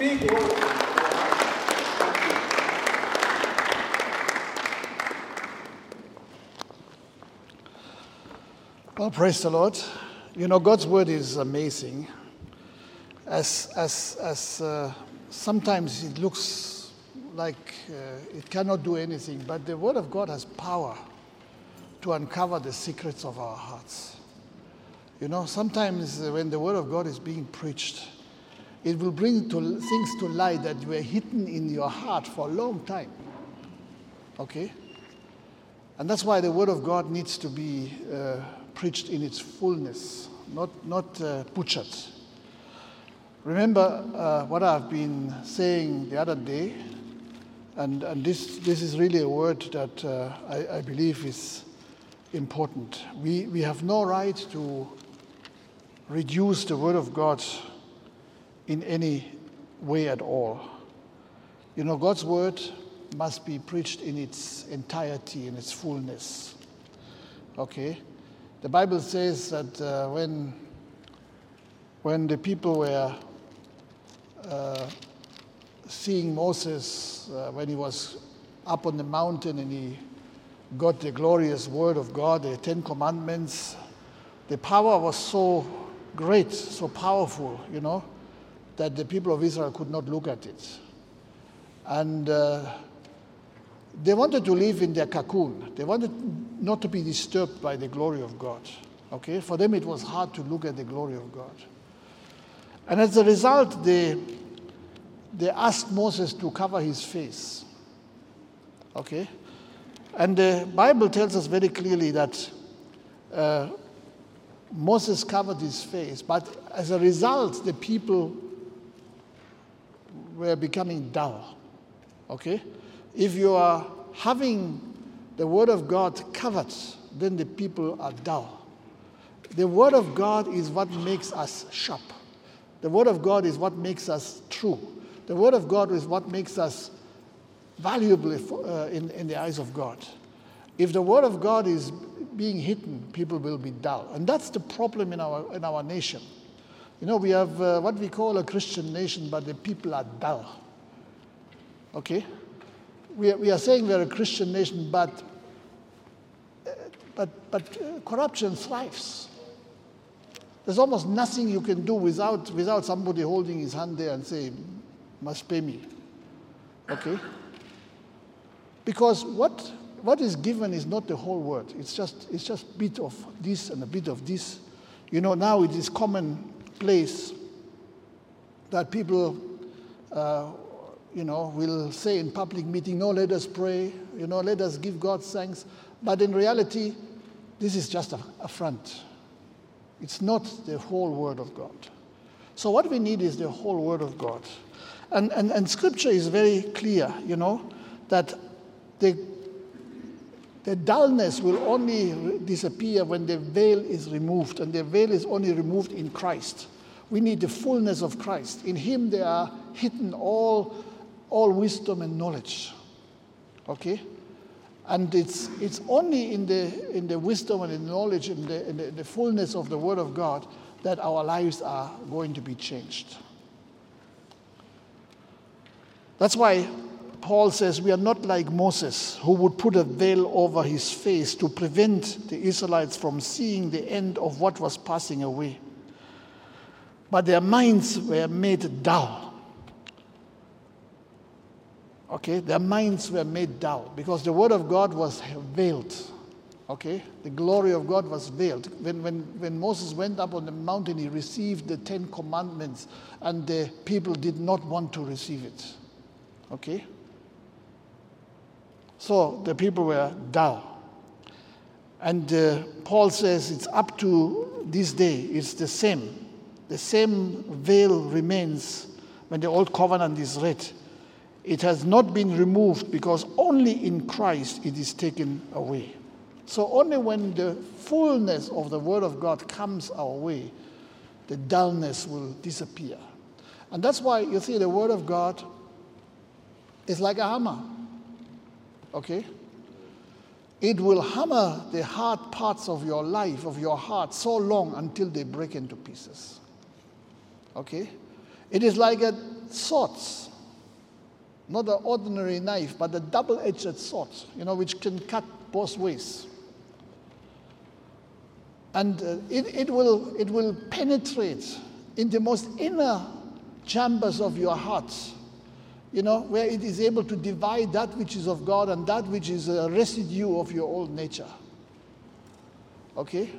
Well, praise the Lord. You know, God's word is amazing. As, as, as uh, sometimes it looks like uh, it cannot do anything, but the word of God has power to uncover the secrets of our hearts. You know, sometimes when the word of God is being preached, it will bring to, things to light that were hidden in your heart for a long time. Okay? And that's why the word of God needs to be uh, preached in its fullness, not, not uh, butchered. Remember uh, what I've been saying the other day, and, and this, this is really a word that uh, I, I believe is important. We, we have no right to reduce the Word of God in any way at all. You know, God's Word must be preached in its entirety, in its fullness. Okay? The Bible says that uh, when, when the people were uh, seeing Moses uh, when he was up on the mountain and he got the glorious word of God, the Ten Commandments, the power was so great, so powerful, you know, that the people of Israel could not look at it. And uh, they wanted to live in their cocoon. They wanted not to be disturbed by the glory of God. Okay? For them, it was hard to look at the glory of God. And as a result, they, they asked Moses to cover his face. Okay? And the Bible tells us very clearly that uh, Moses covered his face, but as a result, the people were becoming dull. Okay? If you are having the Word of God covered, then the people are dull. The Word of God is what makes us sharp. The Word of God is what makes us true. The Word of God is what makes us valuable uh, in, in the eyes of God. If the Word of God is being hidden, people will be dull. And that's the problem in our, in our nation. You know, we have uh, what we call a Christian nation, but the people are dull. Okay? We are, we are saying we're a Christian nation, but, uh, but, but uh, corruption thrives. There's almost nothing you can do without, without somebody holding his hand there and say, must pay me. Okay? Because what, what is given is not the whole word. It's just, it's just bit of this and a bit of this. You know, now it is commonplace that people, uh, you know, will say in public meeting, no, let us pray, you know, let us give God thanks. But in reality, this is just a, a front. It's not the whole Word of God. So what we need is the whole Word of God. And, and, and Scripture is very clear, you know, that the, the dullness will only disappear when the veil is removed, and the veil is only removed in Christ. We need the fullness of Christ. In Him there are hidden all, all wisdom and knowledge. Okay? And it's, it's only in the, in the wisdom and the knowledge and the, in the, the fullness of the Word of God that our lives are going to be changed. That's why Paul says we are not like Moses, who would put a veil over his face to prevent the Israelites from seeing the end of what was passing away. But their minds were made dull. Okay, their minds were made dull because the word of God was veiled. Okay, the glory of God was veiled. When, when, when Moses went up on the mountain, he received the Ten Commandments, and the people did not want to receive it. Okay? So the people were dull. And uh, Paul says it's up to this day, it's the same. The same veil remains when the Old Covenant is read. It has not been removed because only in Christ it is taken away. So only when the fullness of the Word of God comes our way, the dullness will disappear. And that's why you see the Word of God is like a hammer. Okay? It will hammer the hard parts of your life, of your heart, so long until they break into pieces. Okay? It is like a, sword, Not an ordinary knife, but a double edged sword, you know, which can cut both ways. And uh, it, it, will, it will penetrate in the most inner chambers of your heart, you know, where it is able to divide that which is of God and that which is a residue of your old nature. Okay?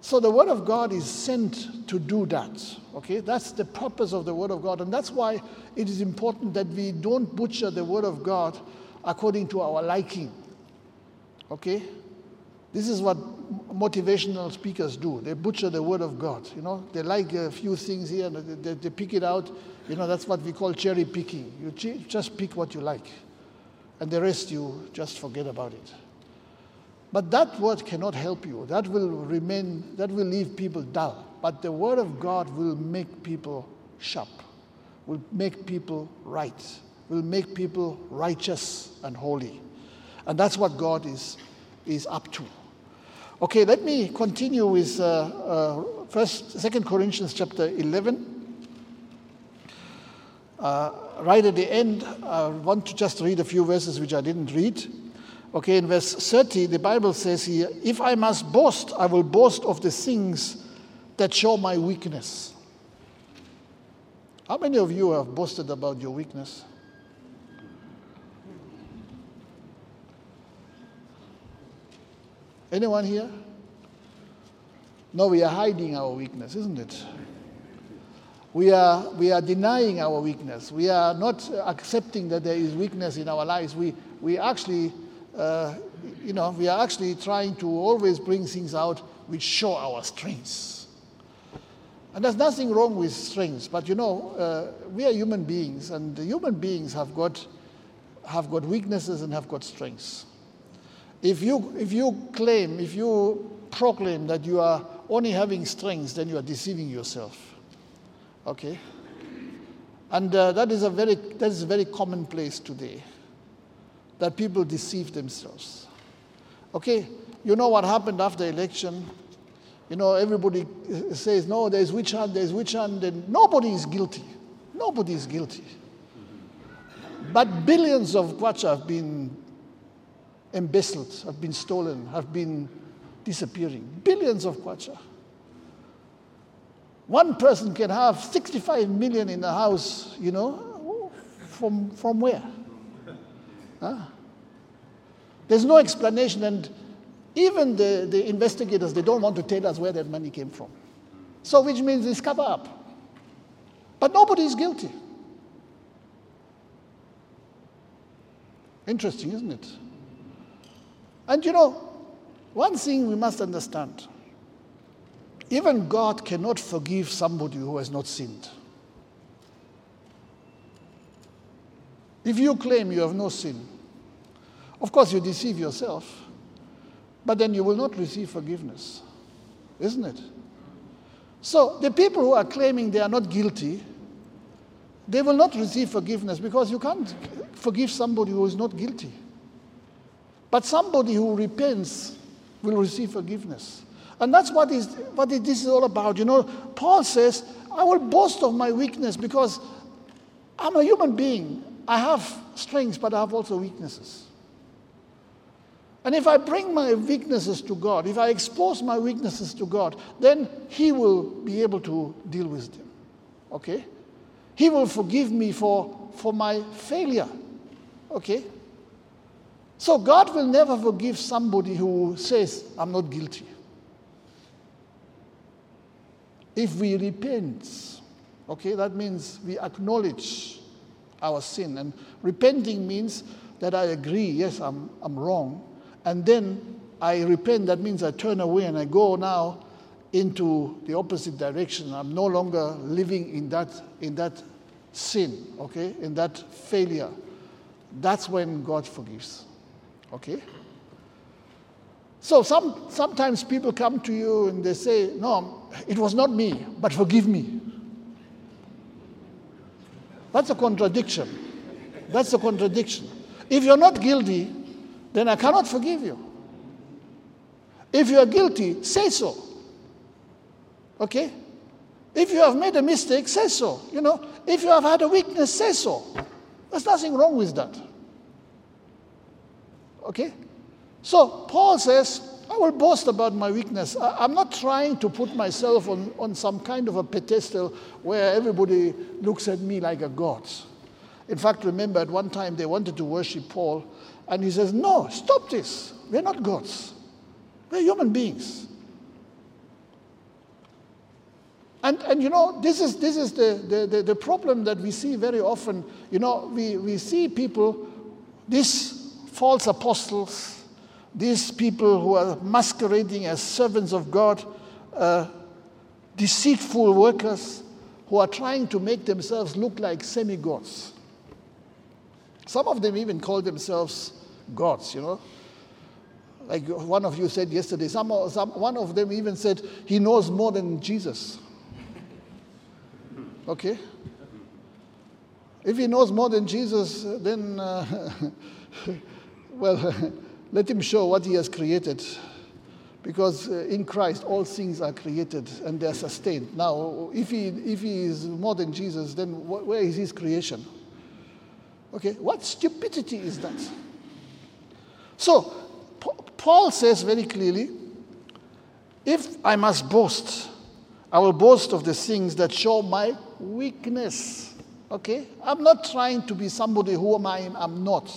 So the Word of God is sent to do that. Okay? That's the purpose of the Word of God. And that's why it is important that we don't butcher the Word of God according to our liking. Okay? This is what motivational speakers do. They butcher the word of God. You know, they like a few things here, and they, they pick it out. You know, that's what we call cherry picking. You just pick what you like, and the rest you just forget about it. But that word cannot help you. That will remain. That will leave people dull. But the word of God will make people sharp. Will make people right. Will make people righteous and holy. And that's what God is, is up to. Okay, let me continue with uh, uh, First, Second Corinthians chapter eleven. Uh, right at the end, I want to just read a few verses which I didn't read. Okay, in verse 30, the Bible says here, If I must boast, I will boast of the things that show my weakness. How many of you have boasted about your weakness? Anyone here? No, we are hiding our weakness, isn't it? We are, we are denying our weakness. We are not accepting that there is weakness in our lives. We, we actually, uh, you know, we are actually trying to always bring things out which show our strengths. And there's nothing wrong with strengths, but you know, uh, we are human beings, and human beings have got, have got weaknesses and have got strengths. If you, if you claim, if you proclaim that you are only having strengths, then you are deceiving yourself. Okay? And uh, that, is a very, that is very commonplace today, that people deceive themselves. Okay? You know what happened after election? You know, everybody says, no, there's witch hunt, there's witch hunt, and nobody is guilty. Nobody is guilty. But billions of kwacha have been embezzled, have been stolen, have been disappearing. Billions of kwacha. One person can have 65 million in the house, you know, from, from where? Huh? There's no explanation, and even the, the investigators, they don't want to tell us where that money came from. So, which means it's cover up. But nobody is guilty. Interesting, isn't it? And you know, one thing we must understand even God cannot forgive somebody who has not sinned. If you claim you have no sin, of course you deceive yourself, but then you will not receive forgiveness, isn't it? So the people who are claiming they are not guilty, they will not receive forgiveness because you can't forgive somebody who is not guilty. But somebody who repents will receive forgiveness. And that's what, is, what this is all about. You know, Paul says, I will boast of my weakness because I'm a human being. I have strengths, but I have also weaknesses. And if I bring my weaknesses to God, if I expose my weaknesses to God, then He will be able to deal with them. Okay? He will forgive me for, for my failure. Okay? So God will never forgive somebody who says, I'm not guilty. If we repent, okay, that means we acknowledge our sin. And repenting means that I agree, yes, I'm, I'm wrong. And then I repent, that means I turn away and I go now into the opposite direction. I'm no longer living in that, in that sin, okay, in that failure. That's when God forgives. Okay? So some, sometimes people come to you and they say, No, it was not me, but forgive me. That's a contradiction. That's a contradiction. If you're not guilty, then I cannot forgive you. If you are guilty, say so. Okay? If you have made a mistake, say so. You know, if you have had a weakness, say so. There's nothing wrong with that. Okay? So Paul says, I will boast about my weakness. I, am not trying to put myself on, on some kind of a pedestal where everybody looks at me like a god. In fact, remember at one time they wanted to worship Paul, and he says, No, stop this. We're not gods, we're human beings. And, and you know, this is, this is the, the, the, the problem that we see very often. You know, we, we see people, these false apostles, these people who are masquerading as servants of God, uh, deceitful workers who are trying to make themselves look like semi gods. Some of them even call themselves gods, you know. Like one of you said yesterday, some, some, one of them even said he knows more than Jesus. Okay? If he knows more than Jesus, then, uh, well, let him show what he has created. Because uh, in Christ, all things are created and they're sustained. Now, if he, if he is more than Jesus, then where is his creation? Okay, what stupidity is that? So, Paul says very clearly if I must boast, I will boast of the things that show my weakness. Okay? I'm not trying to be somebody who am I am not.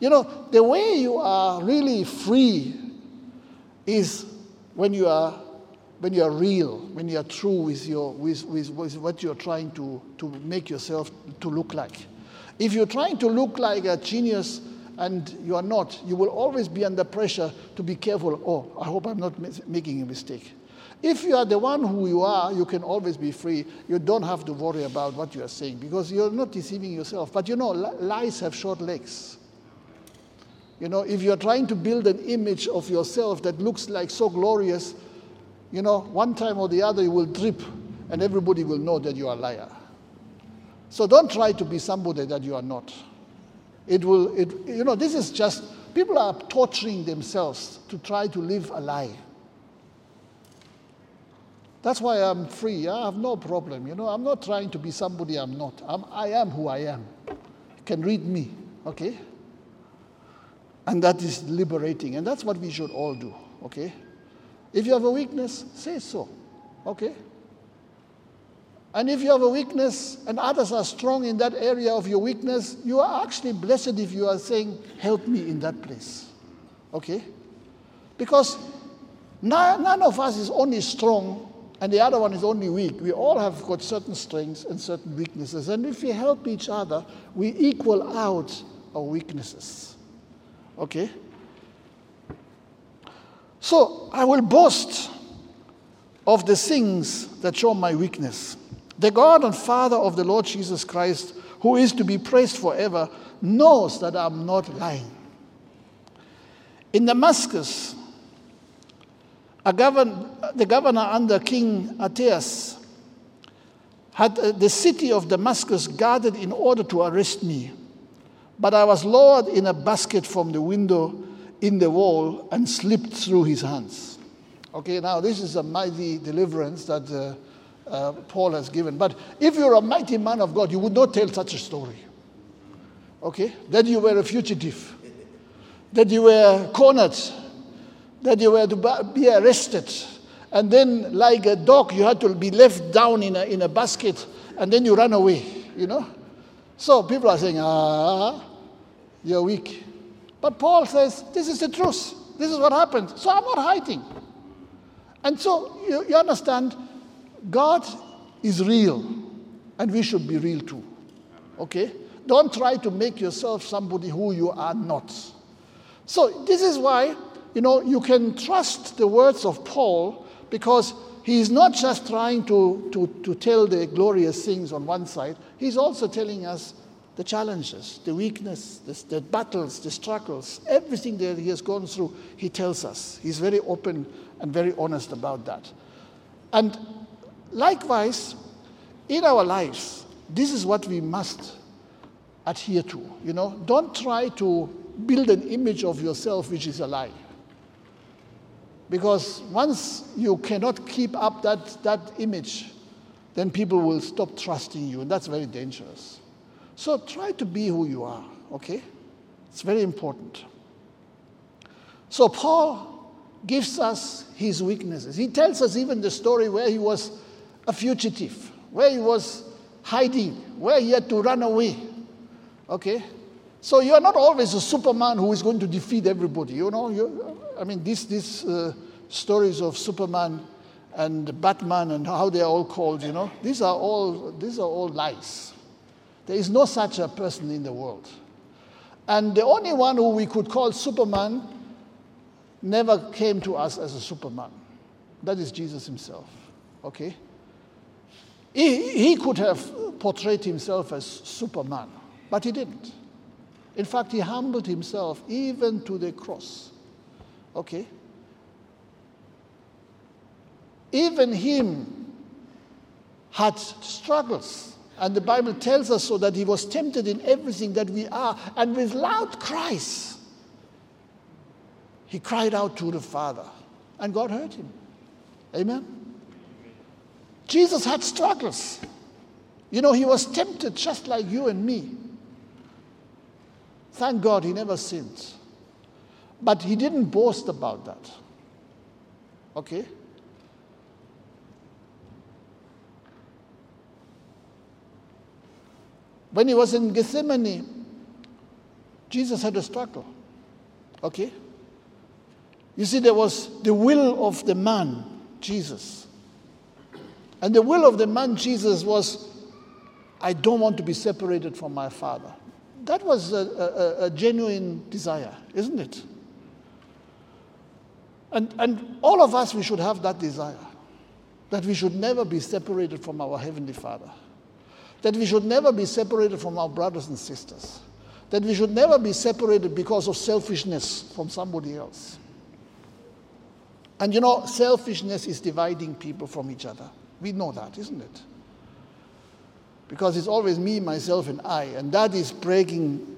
You know, the way you are really free is when you are when you are real, when you are true with, your, with, with, with what you're trying to, to make yourself to look like. If you're trying to look like a genius and you are not, you will always be under pressure to be careful. Oh, I hope I'm not making a mistake. If you are the one who you are, you can always be free. You don't have to worry about what you are saying because you're not deceiving yourself. But you know, lies have short legs. You know, if you're trying to build an image of yourself that looks like so glorious, you know, one time or the other you will drip and everybody will know that you are a liar. So don't try to be somebody that you are not. It will, it, you know, this is just, people are torturing themselves to try to live a lie. That's why I'm free. I have no problem. You know, I'm not trying to be somebody I'm not. I'm, I am who I am. You can read me, okay? And that is liberating. And that's what we should all do, okay? If you have a weakness, say so, okay? And if you have a weakness and others are strong in that area of your weakness, you are actually blessed if you are saying, Help me in that place. Okay? Because none, of us is only strong and the other one is only weak. We all have got certain strengths and certain weaknesses. And if we help each other, we equal out our weaknesses. Okay? So I will boast of the things that show my weakness. The God and Father of the Lord Jesus Christ, who is to be praised forever, knows that I'm not lying. In Damascus, govern, the governor under King Aretas had uh, the city of Damascus guarded in order to arrest me. But I was lowered in a basket from the window in the wall and slipped through his hands. Okay, now this is a mighty deliverance that uh, uh, Paul has given. But if you're a mighty man of God, you would not tell such a story. Okay? That you were a fugitive, that you were cornered, that you were to be arrested, and then, like a dog, you had to be left down in a, in a basket, and then you run away, you know? So people are saying, ah, you're weak. But Paul says, this is the truth. This is what happened. So I'm not hiding. And so you, you understand, God is real, and we should be real too. Okay? Don't try to make yourself somebody who you are not. So, this is why, you know, you can trust the words of Paul because he is not just trying to, to, to tell the glorious things on one side, he's also telling us the challenges, the weakness, the, the battles, the struggles, everything that he has gone through, he tells us. He's very open and very honest about that. And Likewise, in our lives, this is what we must adhere to. You know, don't try to build an image of yourself which is a lie. Because once you cannot keep up that, that image, then people will stop trusting you, and that's very dangerous. So try to be who you are, okay? It's very important. So Paul gives us his weaknesses. He tells us even the story where he was a fugitive, where he was hiding, where he had to run away. Okay? So you're not always a Superman who is going to defeat everybody. You know, you, I mean, these, these uh, stories of Superman and Batman and how they're all called, you know, these are all, these are all lies. There is no such a person in the world. And the only one who we could call Superman never came to us as a Superman. That is Jesus himself. Okay? He, he could have portrayed himself as Superman, but he didn't. In fact, he humbled himself even to the cross. Okay? Even him had struggles. And the Bible tells us so that he was tempted in everything that we are. And with loud cries, he cried out to the Father. And God heard him. Amen? Jesus had struggles. You know, he was tempted just like you and me. Thank God he never sinned. But he didn't boast about that. Okay? When he was in Gethsemane, Jesus had a struggle. Okay? You see, there was the will of the man, Jesus. And the will of the man, Jesus, was I don't want to be separated from my Father. That was a, a, a genuine desire, isn't it? And, and all of us, we should have that desire that we should never be separated from our Heavenly Father, that we should never be separated from our brothers and sisters, that we should never be separated because of selfishness from somebody else. And you know, selfishness is dividing people from each other. We know that, isn't it? because it's always me, myself, and I, and that is breaking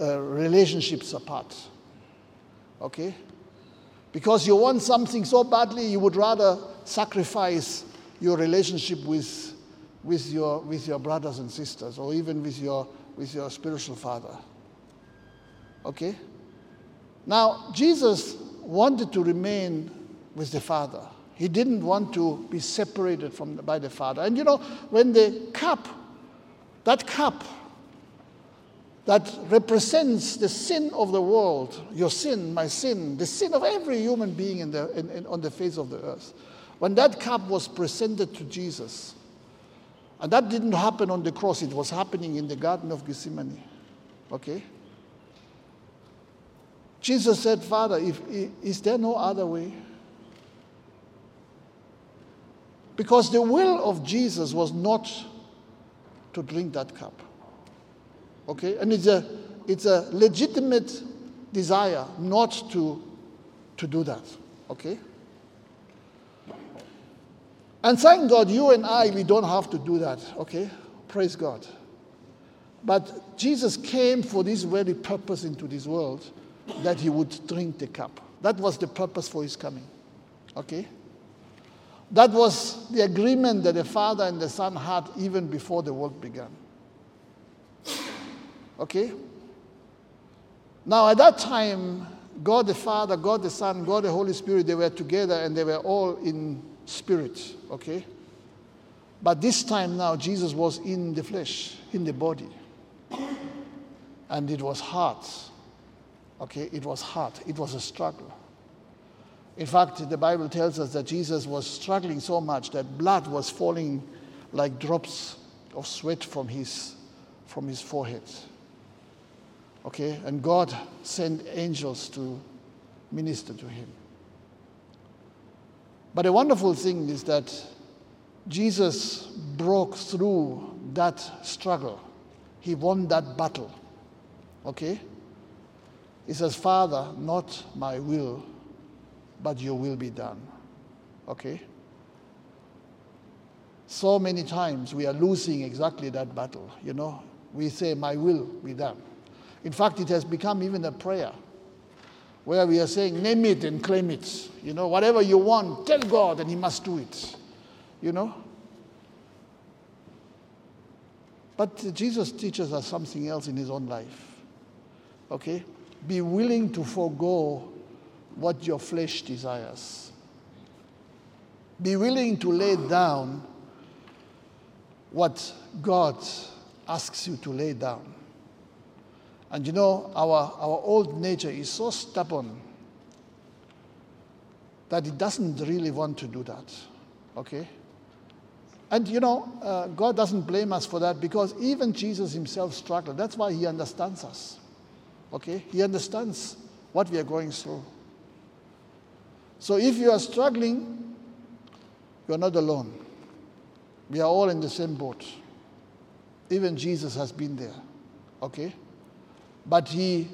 uh, relationships apart. Okay? Because you want something so badly, you would rather sacrifice your relationship with, with, your, with your brothers and sisters, or even with your, with your spiritual father. Okay? Now, Jesus wanted to remain with the Father. He didn't want to be separated from by the Father. And you know, when the cup, that cup that represents the sin of the world, your sin, my sin, the sin of every human being in the, in, in, on the face of the earth, when that cup was presented to Jesus, and that didn't happen on the cross, it was happening in the Garden of Gethsemane. Okay? Jesus said, Father, if, is there no other way? Because the will of Jesus was not to drink that cup. Okay? And it's a, it's a legitimate desire not to, to do that. Okay? And thank God, you and I, we don't have to do that. Okay? Praise God. But Jesus came for this very purpose into this world that he would drink the cup. That was the purpose for his coming. Okay? That was the agreement that the Father and the Son had even before the world began. Okay? Now, at that time, God the Father, God the Son, God the Holy Spirit, they were together and they were all in spirit. Okay? But this time now, Jesus was in the flesh, in the body. And it was hard. Okay? It was hard. It was a struggle. In fact, the Bible tells us that Jesus was struggling so much that blood was falling like drops of sweat from his, from his forehead. Okay? And God sent angels to minister to him. But the wonderful thing is that Jesus broke through that struggle. He won that battle. Okay? He says, Father, not my will, but your will be done. Okay? So many times we are losing exactly that battle. You know, we say, My will be done. In fact, it has become even a prayer where we are saying, Name it and claim it. You know, whatever you want, tell God and He must do it. You know? But Jesus teaches us something else in his own life. Okay? Be willing to forego what your flesh desires. Be willing to lay down what God asks you to lay down. And you know, our, our old nature is so stubborn that it doesn't really want to do that. Okay? And you know, uh, God doesn't blame us for that because even Jesus himself struggled. That's why he understands us. Okay? He understands what we are going through. So if you are struggling, you're not alone. We are all in the same boat. Even Jesus has been there. Okay? But he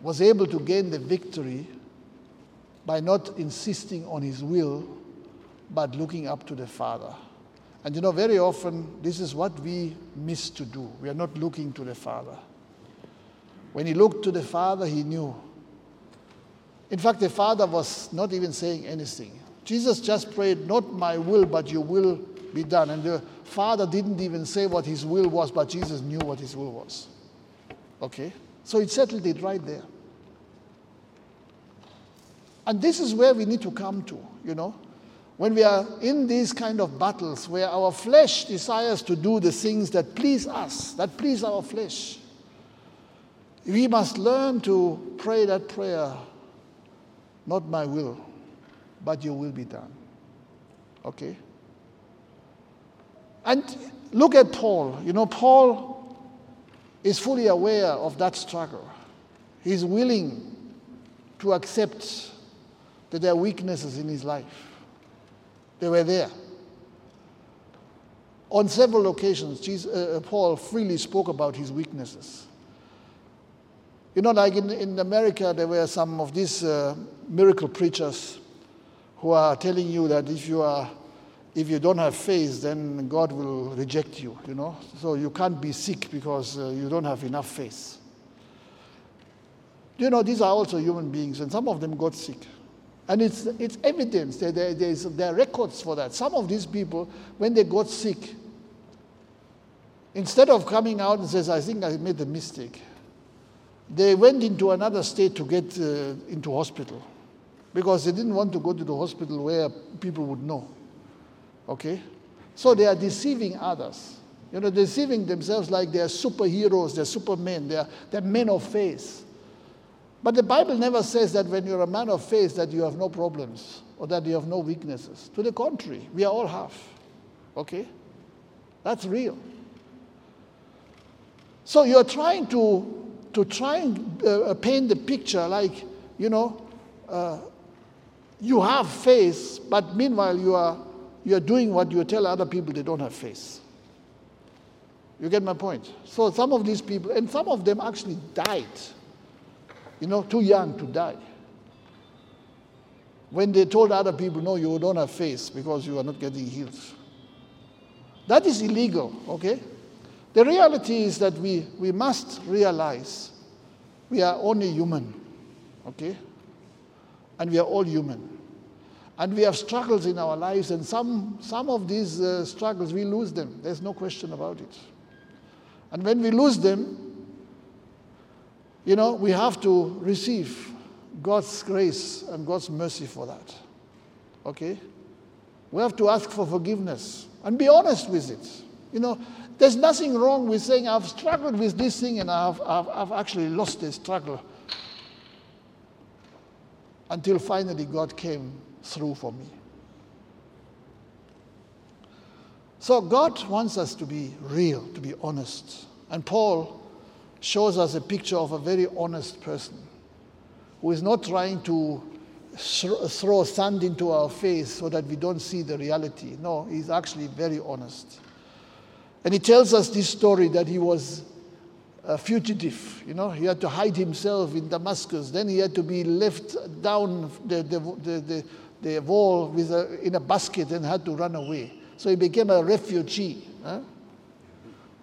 was able to gain the victory by not insisting on his will, but looking up to the Father. And you know, very often, this is what we miss to do. We are not looking to the Father. When he looked to the Father, he knew. In fact, the Father was not even saying anything. Jesus just prayed, Not my will, but your will be done. And the Father didn't even say what his will was, but Jesus knew what his will was. Okay? So it settled it right there. And this is where we need to come to, you know. When we are in these kind of battles where our flesh desires to do the things that please us, that please our flesh, we must learn to pray that prayer not my will, but your will be done. Okay? And look at Paul. You know, Paul is fully aware of that struggle. He's willing to accept that there are weaknesses in his life. They were there. On several occasions, Jesus, uh, uh, Paul freely spoke about his weaknesses. You know, like in, in America, there were some of these uh, miracle preachers who are telling you that if you are if you don't have faith, then God will reject you, you know. So you can't be sick because uh, you don't have enough faith. You know, these are also human beings, and some of them got sick. And it's, it's evidence, there, there, there's, there are records for that. Some of these people, when they got sick, instead of coming out and says, I think I made a mistake, they went into another state to get uh, into hospital because they didn't want to go to the hospital where people would know. Okay? So they are deceiving others. You know, deceiving themselves like they are superheroes, they're supermen, they're, they're men of faith. But the Bible never says that when you're a man of faith that you have no problems or that you have no weaknesses. To the contrary, we are all half. Okay? That's real. So you're trying to, to try and uh, paint the picture like, you know, uh, you have faith, but meanwhile you are, you are doing what you tell other people they don't have faith. You get my point? So some of these people, and some of them actually died you know, too young to die. When they told other people, no, you don't have faith because you are not getting healed. That is illegal, okay? The reality is that we, we must realize we are only human, okay? And we are all human. And we have struggles in our lives, and some, some of these uh, struggles, we lose them. There's no question about it. And when we lose them, you know, we have to receive God's grace and God's mercy for that. Okay? We have to ask for forgiveness and be honest with it. You know, there's nothing wrong with saying, I've struggled with this thing and I've, I've, I've actually lost the struggle. Until finally God came through for me. So God wants us to be real, to be honest. And Paul shows us a picture of a very honest person who is not trying to throw sand into our face so that we don't see the reality. No, he's actually very honest. And he tells us this story that he was a fugitive. You know, he had to hide himself in Damascus. Then he had to be left down the, the, the, the, wall with a, in a basket and had to run away. So he became a refugee. Huh?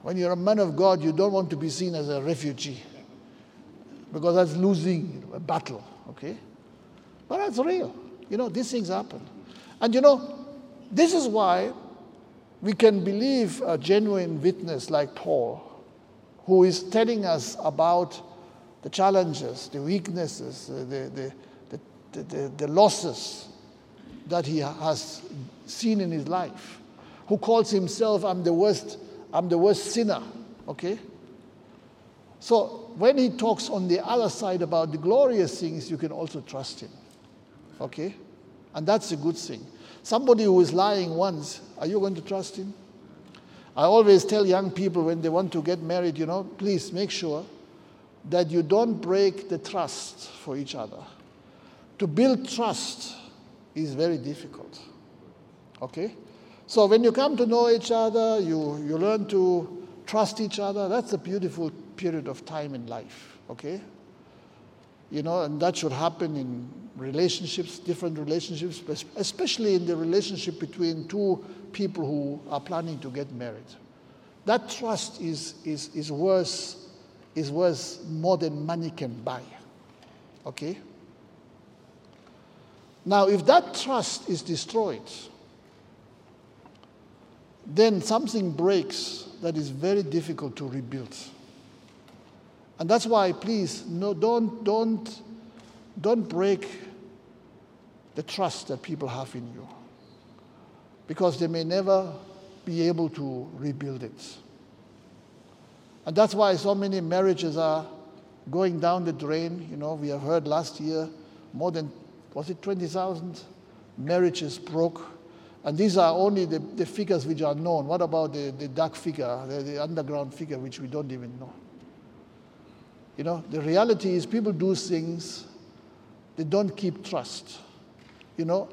When you're a man of God, you don't want to be seen as a refugee because that's losing a battle, okay? But that's real. You know, these things happen. And you know, this is why we can believe a genuine witness like Paul, who is telling us about the challenges, the weaknesses, the, the, the, the losses that he has seen in his life, who calls himself, I'm the worst, I'm the worst sinner, okay? So when he talks on the other side about the glorious things, you can also trust him, okay? And that's a good thing. Somebody who is lying once, are you going to trust him? I always tell young people when they want to get married, you know, please make sure that you don't break the trust for each other. To build trust is very difficult. Okay? So when you come to know each other, you, you learn to trust each other, that's a beautiful period of time in life. Okay? You know, and that should happen in relationships, different relationships, especially in the relationship between two people who are planning to get married. That trust is, is, is, worth, is worth more than money can buy. Okay? Now, if that trust is destroyed, then something breaks that is very difficult to rebuild. And that's why, please, no, don't, don't, don't break the trust that people have in you. Because they may never be able to rebuild it. And that's why so many marriages are going down the drain. You know, we have heard last year more than, was it 20,000 marriages broke? And these are only the, the figures which are known. What about the, the dark figure, the, the underground figure, which we don't even know? You know, the reality is people do things, they don't keep trust. You know,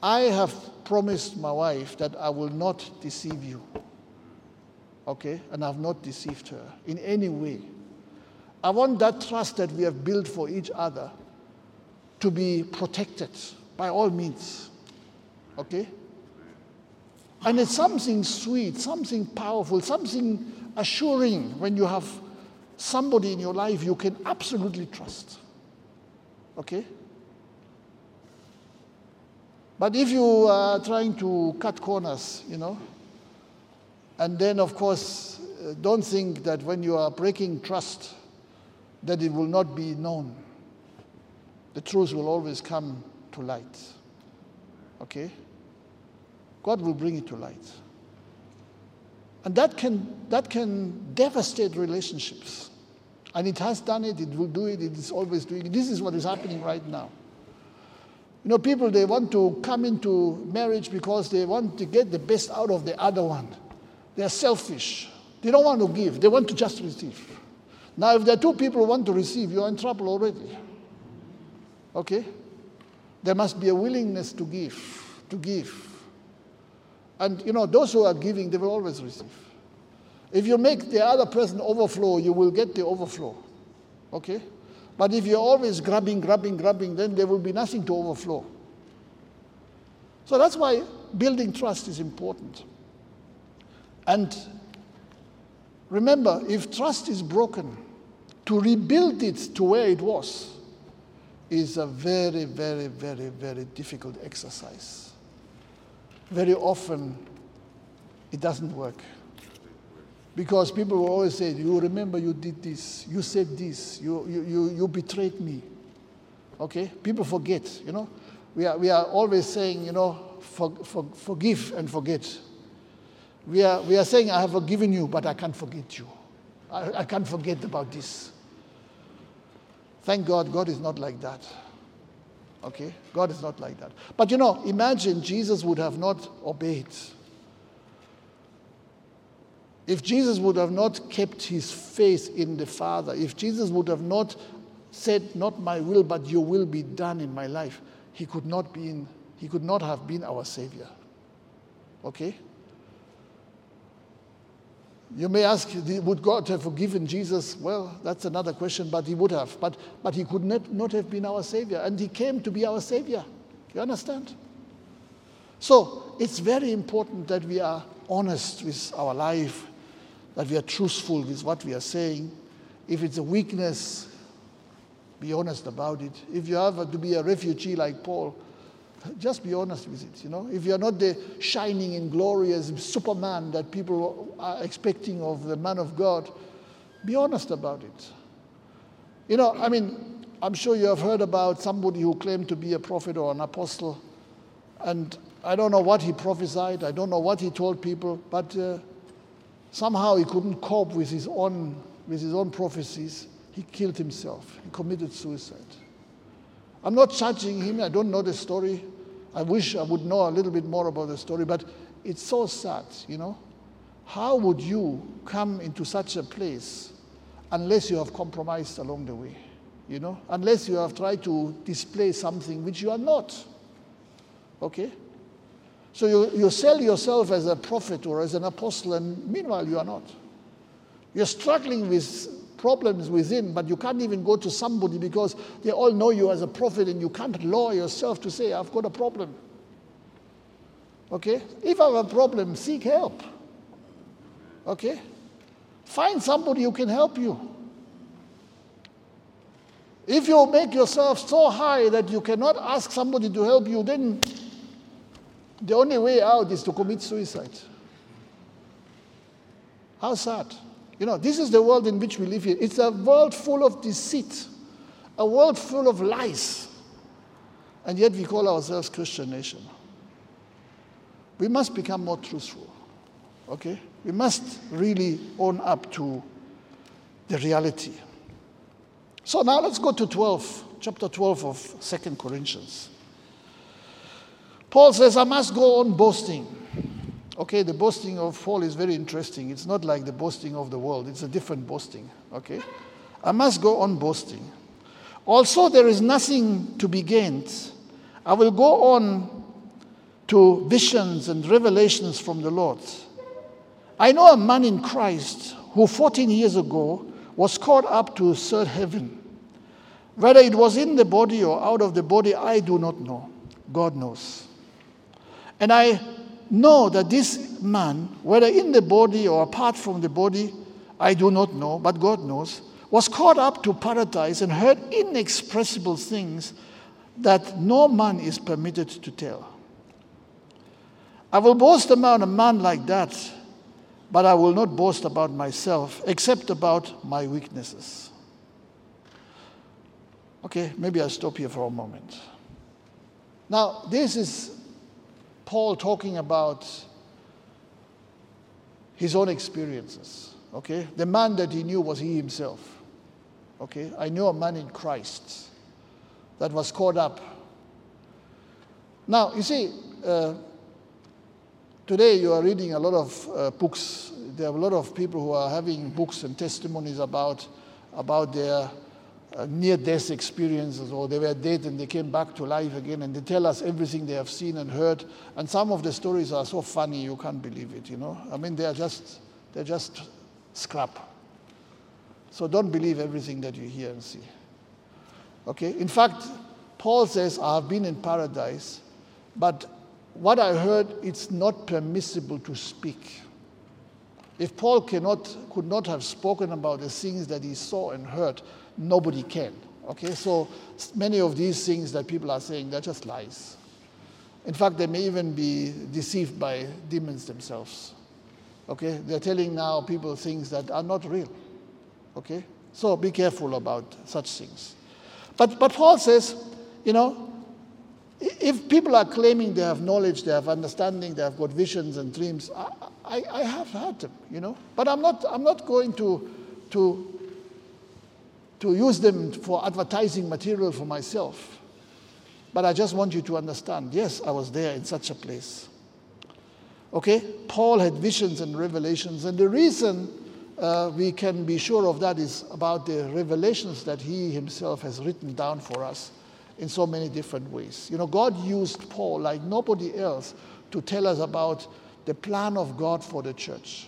I have promised my wife that I will not deceive you. Okay? And I've not deceived her in any way. I want that trust that we have built for each other to be protected by all means. Okay? And it's something sweet, something powerful, something assuring when you have somebody in your life you can absolutely trust. Okay? But if you are trying to cut corners, you know, and then of course, uh, don't think that when you are breaking trust, that it will not be known. The truth will always come to light. Okay? God will bring it to light. And that can, that can devastate relationships. And it has done it, it will do it, it is always doing it. This is what is happening right now. You know, people, they want to come into marriage because they want to get the best out of the other one. They're selfish. They don't want to give, they want to just receive. Now, if there are two people who want to receive, you're in trouble already. Okay? There must be a willingness to give, to give. And, you know, those who are giving, they will always receive. If you make the other person overflow, you will get the overflow. Okay? But if you're always grabbing, grabbing, grabbing, then there will be nothing to overflow. So that's why building trust is important. And remember, if trust is broken, to rebuild it to where it was is a very, very, very, very difficult exercise. Very often, it doesn't work. Because people will always say, You remember you did this, you said this, you, you, you, you betrayed me. Okay? People forget, you know. We are, we are always saying, you know, for, for, forgive and forget. We are, we are saying, I have forgiven you, but I can't forget you. I, I can't forget about this. Thank God, God is not like that. Okay? God is not like that. But you know, imagine Jesus would have not obeyed if Jesus would have not kept his faith in the Father, if Jesus would have not said, Not my will, but your will be done in my life, he could not, be in, he could not have been our Savior. Okay? You may ask, would God have forgiven Jesus? Well, that's another question, but he would have. But, but he could not, not have been our Savior, and he came to be our Savior. You understand? So it's very important that we are honest with our life that we are truthful with what we are saying. If it's a weakness, be honest about it. If you have to be a refugee like Paul, Just be honest with it, you know. If you're not the shining and glorious Superman that people are expecting of the man of God, be honest about it. You know, I mean, I'm sure you have heard about somebody who claimed to be a prophet or an apostle, and I don't know what he prophesied, I don't know what he told people, but uh, somehow he couldn't cope with his own with his own prophecies. He killed himself. He committed suicide. I'm not judging him. I don't know the story. I wish I would know a little bit more about the story, but it's so sad, you know. How would you come into such a place unless you have compromised along the way? You know, unless you have tried to display something which you are not. Okay? So you, you sell yourself as a prophet or as an apostle, and meanwhile you are not. You're struggling with problems within, but you can't even go to somebody because they all know you as a prophet and you can't lower yourself to say, I've got a problem. Okay? If I have a problem, seek help. Okay? Find somebody who can help you. If you make yourself so high that you cannot ask somebody to help you, then the only way out is to commit suicide. How sad. You know, this is the world in which we live here. It's a world full of deceit, a world full of lies. And yet we call ourselves Christian nation. We must become more truthful. Okay? We must really own up to the reality. So now let's go to 12, chapter 12 of Second Corinthians. Paul says, I must go on boasting. Okay, the boasting of Paul is very interesting. It's not like the boasting of the world, it's a different boasting. Okay? I must go on boasting. Also, there is nothing to be gained. I will go on to visions and revelations from the Lord. I know a man in Christ who 14 years ago was caught up to third heaven. Whether it was in the body or out of the body, I do not know. God knows. And I know that this man, whether in the body or apart from the body, I do not know, but God knows, was caught up to paradise and heard inexpressible things that no man is permitted to tell. I will boast about a man like that, but I will not boast about myself except about my weaknesses. Okay, maybe I'll stop here for a moment. Now, this is Paul talking about his own experiences. Okay? The man that he knew was he himself. Okay? I knew a man in Christ that was caught up. Now, you see, uh, today you are reading a lot of uh, books. There are a lot of people who are having books and testimonies about, about their uh, near death experiences, or they were dead and they came back to life again, and they tell us everything they have seen and heard. And some of the stories are so funny you can't believe it, you know. I mean, they are just, they're just scrap. So don't believe everything that you hear and see. Okay? In fact, Paul says, I have been in paradise, but what I heard, it's not permissible to speak. If Paul cannot, could not have spoken about the things that he saw and heard, nobody can. Okay, so many of these things that people are saying, they're just lies. In fact, they may even be deceived by demons themselves. Okay, they're telling now people things that are not real. Okay, so be careful about such things. But, but Paul says, you know, if people are claiming they have knowledge, they have understanding, they have got visions and dreams, I, I, I have had them, you know. But I'm not, I'm not going to, to to use them for advertising material for myself. But I just want you to understand yes, I was there in such a place. Okay? Paul had visions and revelations, and the reason uh, we can be sure of that is about the revelations that he himself has written down for us in so many different ways. You know, God used Paul like nobody else to tell us about the plan of God for the church.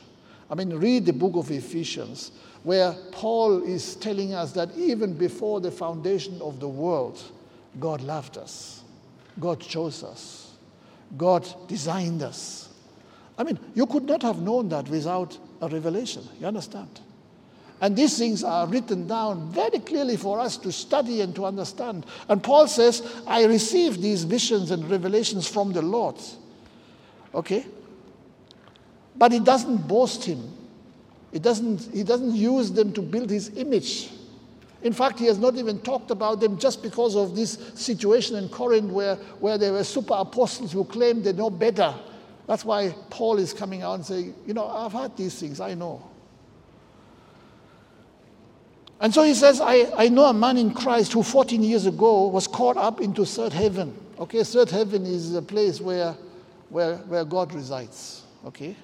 I mean, read the book of Ephesians where Paul is telling us that even before the foundation of the world, God loved us, God chose us, God designed us. I mean, you could not have known that without a revelation. You understand? And these things are written down very clearly for us to study and to understand. And Paul says, I received these visions and revelations from the Lord. Okay? But he doesn't boast him. He doesn't, he doesn't use them to build his image. In fact, he has not even talked about them just because of this situation in Corinth where, where there were super apostles who claimed they know better. That's why Paul is coming out and saying, You know, I've had these things, I know. And so he says, I, I know a man in Christ who 14 years ago was caught up into third heaven. Okay, third heaven is a place where, where, where God resides. Okay?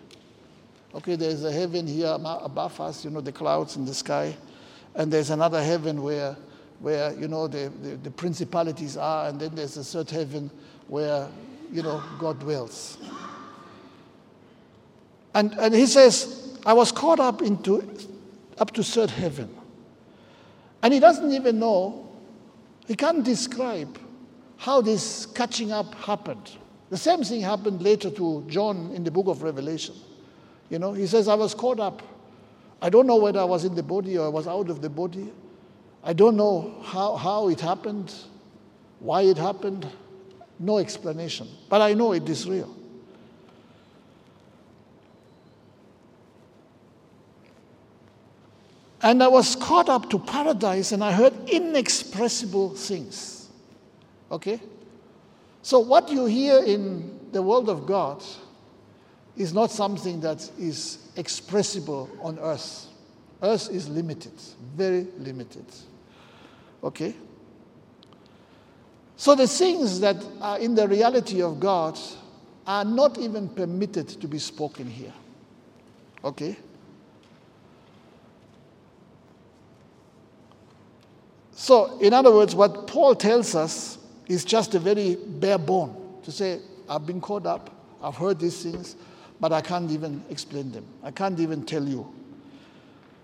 Okay, there's a heaven here above us, you know, the clouds in the sky. And there's another heaven where, where you know, the, the, the principalities are. And then there's a third heaven where, you know, God dwells. And, and he says, I was caught up into up to third heaven. And he doesn't even know, he can't describe how this catching up happened. The same thing happened later to John in the book of Revelation. You know, he says, I was caught up. I don't know whether I was in the body or I was out of the body. I don't know how, how it happened, why it happened. No explanation. But I know it is real. And I was caught up to paradise and I heard inexpressible things. Okay? So, what you hear in the world of God is not something that is expressible on earth. Earth is limited, very limited. Okay? So, the things that are in the reality of God are not even permitted to be spoken here. Okay? So, in other words, what Paul tells us is just a very bare bone to say, I've been caught up, I've heard these things, but I can't even explain them. I can't even tell you.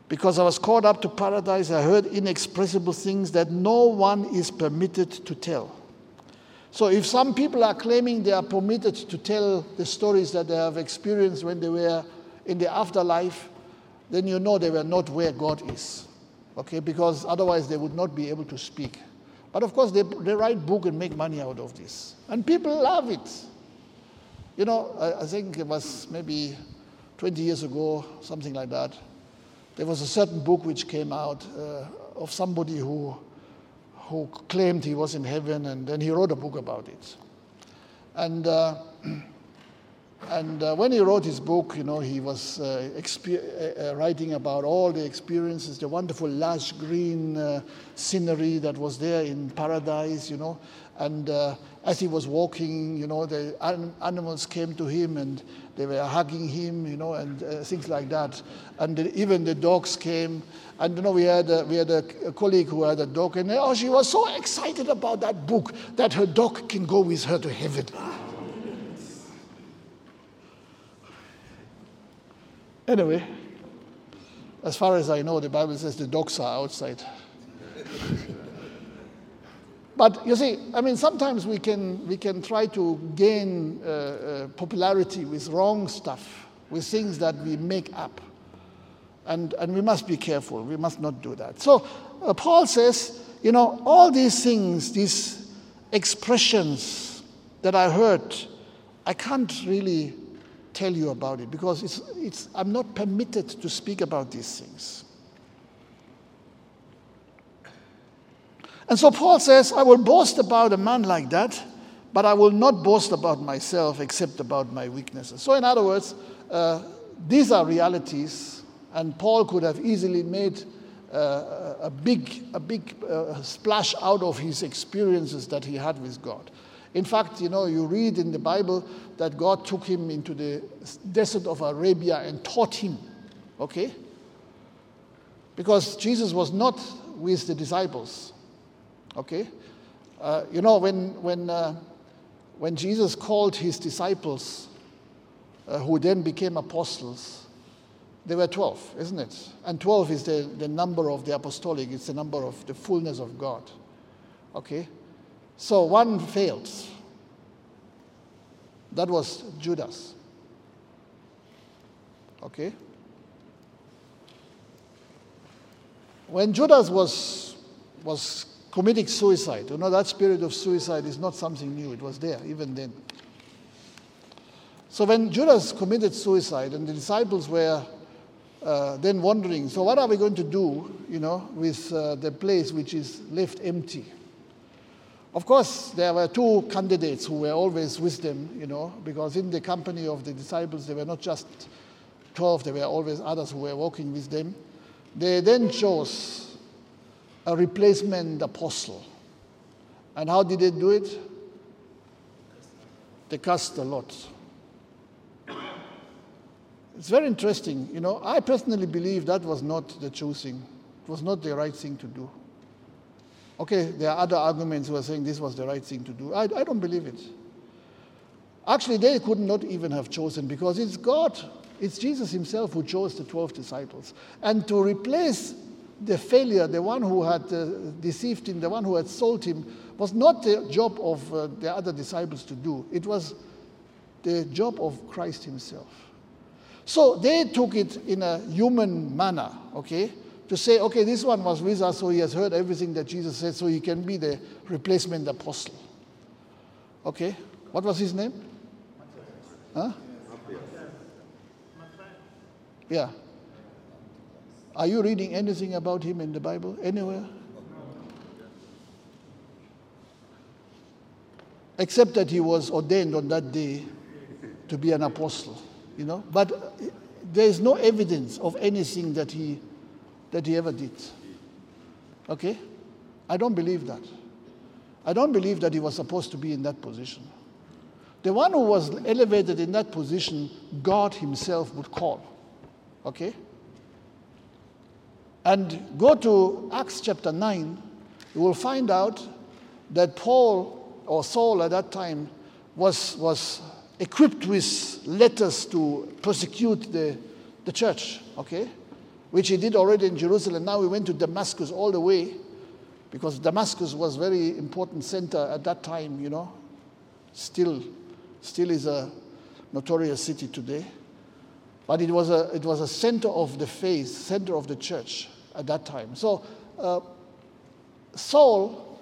Because I was caught up to paradise, I heard inexpressible things that no one is permitted to tell. So, if some people are claiming they are permitted to tell the stories that they have experienced when they were in the afterlife, then you know they were not where God is okay, because otherwise they would not be able to speak. But of course, they, they write book and make money out of this. And people love it. You know, I, I think it was maybe 20 years ago, something like that. There was a certain book which came out uh, of somebody who, who claimed he was in heaven, and then he wrote a book about it. And uh, And uh, when he wrote his book, you know, he was uh, exper- uh, uh, writing about all the experiences, the wonderful lush green uh, scenery that was there in paradise, you know. And uh, as he was walking, you know, the an- animals came to him and they were hugging him, you know, and things like that. And the, even the dogs came. And you know, we had a, we had a, a colleague who had a dog, and oh, she was so excited about that book that her dog can go with her to heaven. Anyway, as far as I know, the Bible says the dogs are outside. but you see, I mean, sometimes we can, we can try to gain uh, uh, popularity with wrong stuff, with things that we make up. And, and we must be careful. We must not do that. So uh, Paul says, you know, all these things, these expressions that I heard, I can't really tell you about it because it's, it's, I'm not permitted to speak about these things. And so Paul says, I will boast about a man like that, but I will not boast about myself except about my weaknesses. So, in other words, uh, these are realities, and Paul could have easily made uh, a big, a big uh, splash out of his experiences that he had with God. In fact, you know, you read in the Bible that God took him into the desert of Arabia and taught him. Okay? Because Jesus was not with the disciples. Okay? Uh, you know, when, when, uh, when Jesus called his disciples, uh, who then became apostles, there were 12, isn't it? And 12 is the, the number of the apostolic, it's the number of the fullness of God. Okay? So one failed. That was Judas. Okay? when Judas was, was committing suicide, you know, that spirit of suicide is not something new, it was there even then. So when Judas committed suicide and the disciples were uh, then wondering, so what are we going to do, you know, with uh, the place which is left empty? Of course, there were two candidates who were always with them, you know, because in the company of the disciples, there were not just 12, there were always others who were walking with them. They then chose a replacement apostle. And how did they do it? They cast a lot. It's very interesting. You know, I personally believe that was not the choosing, it was not the right thing to do. Okay, there are other arguments who are saying this was the right thing to do. I, I don't believe it. Actually, they could not even have chosen because it's God, it's Jesus Himself who chose the 12 disciples. And to replace the failure, the one who had uh, deceived him, the one who had sold him, was not the job of uh, the other disciples to do. It was the job of Christ Himself. So they took it in a human manner, okay? To say, okay, this one was with us, so he has heard everything that Jesus said, so he can be the replacement apostle. Okay? What was his name? Huh? Yeah. Are you reading anything about him in the Bible anywhere? Except that he was ordained on that day to be an apostle you know. But there is no evidence of anything that he, that he ever did. Okay? I don't believe that. I don't believe that he was supposed to be in that position. The one who was elevated in that position, God Himself would call. Okay? And go to Acts chapter 9, you will find out that Paul or Saul at that time was, was equipped with letters to persecute the, the church, okay? Which he did already in Jerusalem. Now he went to Damascus all the way because Damascus was very important center at that time, you know. Still, still is a notorious city today. But it was a, it was a center of the faith, center of the church at that time. So uh, Saul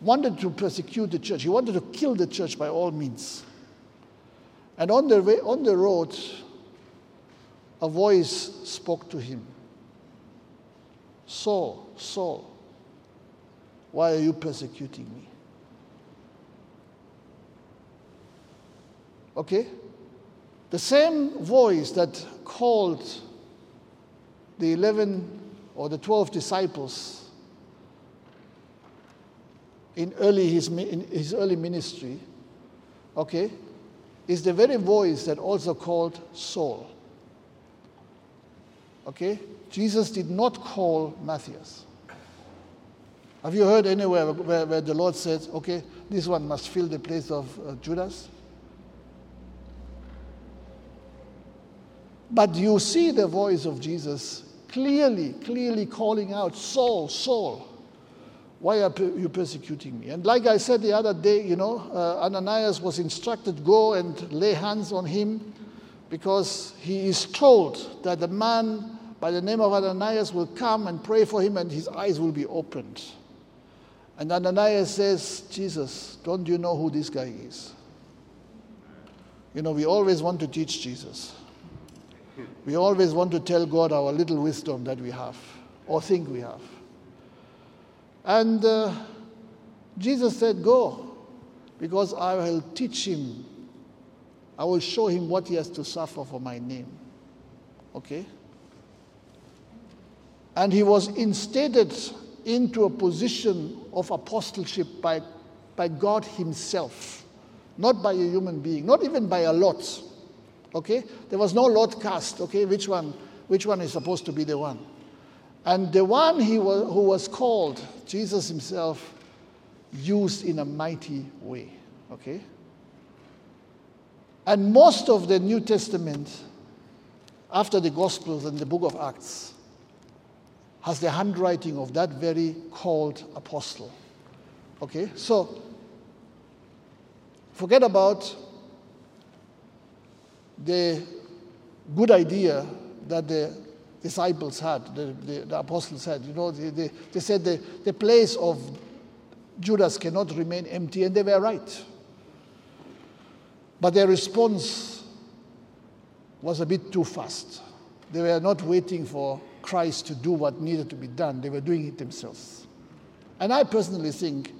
wanted to persecute the church. He wanted to kill the church by all means. And on the, way, on the road, a voice spoke to him Saul, Saul, why are you persecuting me? Okay? The same voice that called the 11 or the 12 disciples in early his, in his early ministry, okay, is the very voice that also called Saul. Okay? Jesus did not call Matthias. Have you heard anywhere where, where the Lord says, okay, this one must fill the place of uh, Judas? But you see the voice of Jesus clearly, clearly calling out, Saul, Saul, why are you persecuting me? And like I said the other day, you know, uh, Ananias was instructed, go and lay hands on him because he is told that the man by the name of Ananias will come and pray for him and his eyes will be opened. And Ananias says, Jesus, don't you know who this guy is? You know, we always want to teach Jesus. We always want to tell God our little wisdom that we have or think we have. And uh, Jesus said, Go, because I will teach him. I will show him what he has to suffer for my name. Okay? And he was instated into a position of apostleship by, by God Himself, not by a human being, not even by a lot. Okay? There was no lot cast, okay, which one, which one is supposed to be the one. And the one he was, who was called, Jesus himself, used in a mighty way. Okay? And most of the New Testament, after the Gospels and the book of Acts, has the handwriting of that very called apostle. Okay? So, forget about the good idea that the disciples had, the, the, the apostles had. You know, they, they, they said the, the place of Judas cannot remain empty, and they were right. But their response was a bit too fast. They were not waiting for Christ to do what needed to be done, they were doing it themselves. And I personally think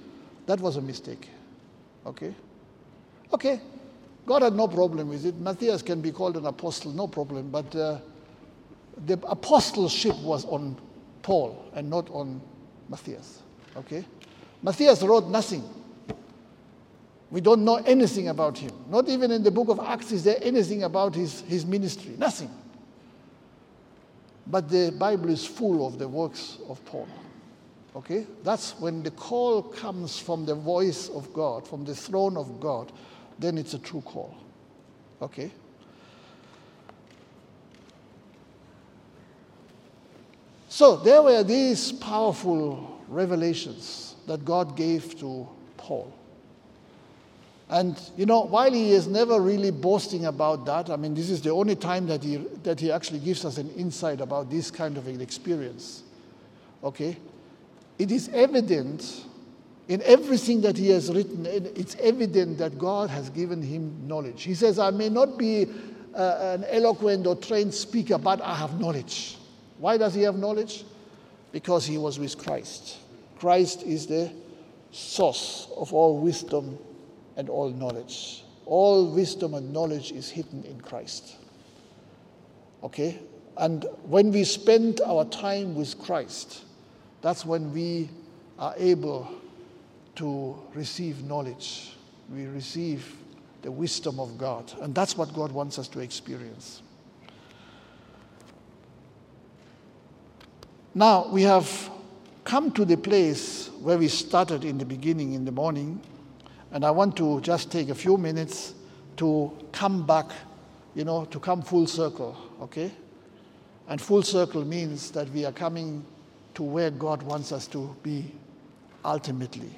that was a mistake. Okay? Okay, God had no problem with it. Matthias can be called an apostle, no problem. But uh, the apostleship was on Paul and not on Matthias. Okay? Matthias wrote nothing. We don't know anything about him. Not even in the book of Acts is there anything about his, his ministry. Nothing. But the Bible is full of the works of Paul. Okay? That's when the call comes from the voice of God, from the throne of God, then it's a true call. Okay? So there were these powerful revelations that God gave to Paul. And you know, while he is never really boasting about that, I mean, this is the only time that he, that he actually gives us an insight about this kind of an experience. Okay? It is evident in everything that he has written, it's evident that God has given him knowledge. He says, I may not be uh, an eloquent or trained speaker, but I have knowledge. Why does he have knowledge? Because he was with Christ. Christ is the source of all wisdom and all knowledge. All wisdom and knowledge is hidden in Christ. Okay? And when we spend our time with Christ, that's when we are able to receive knowledge. We receive the wisdom of God. And that's what God wants us to experience. Now, we have come to the place where we started in the beginning in the morning. And I want to just take a few minutes to come back, you know, to come full circle, okay? And full circle means that we are coming to where God wants us to be ultimately.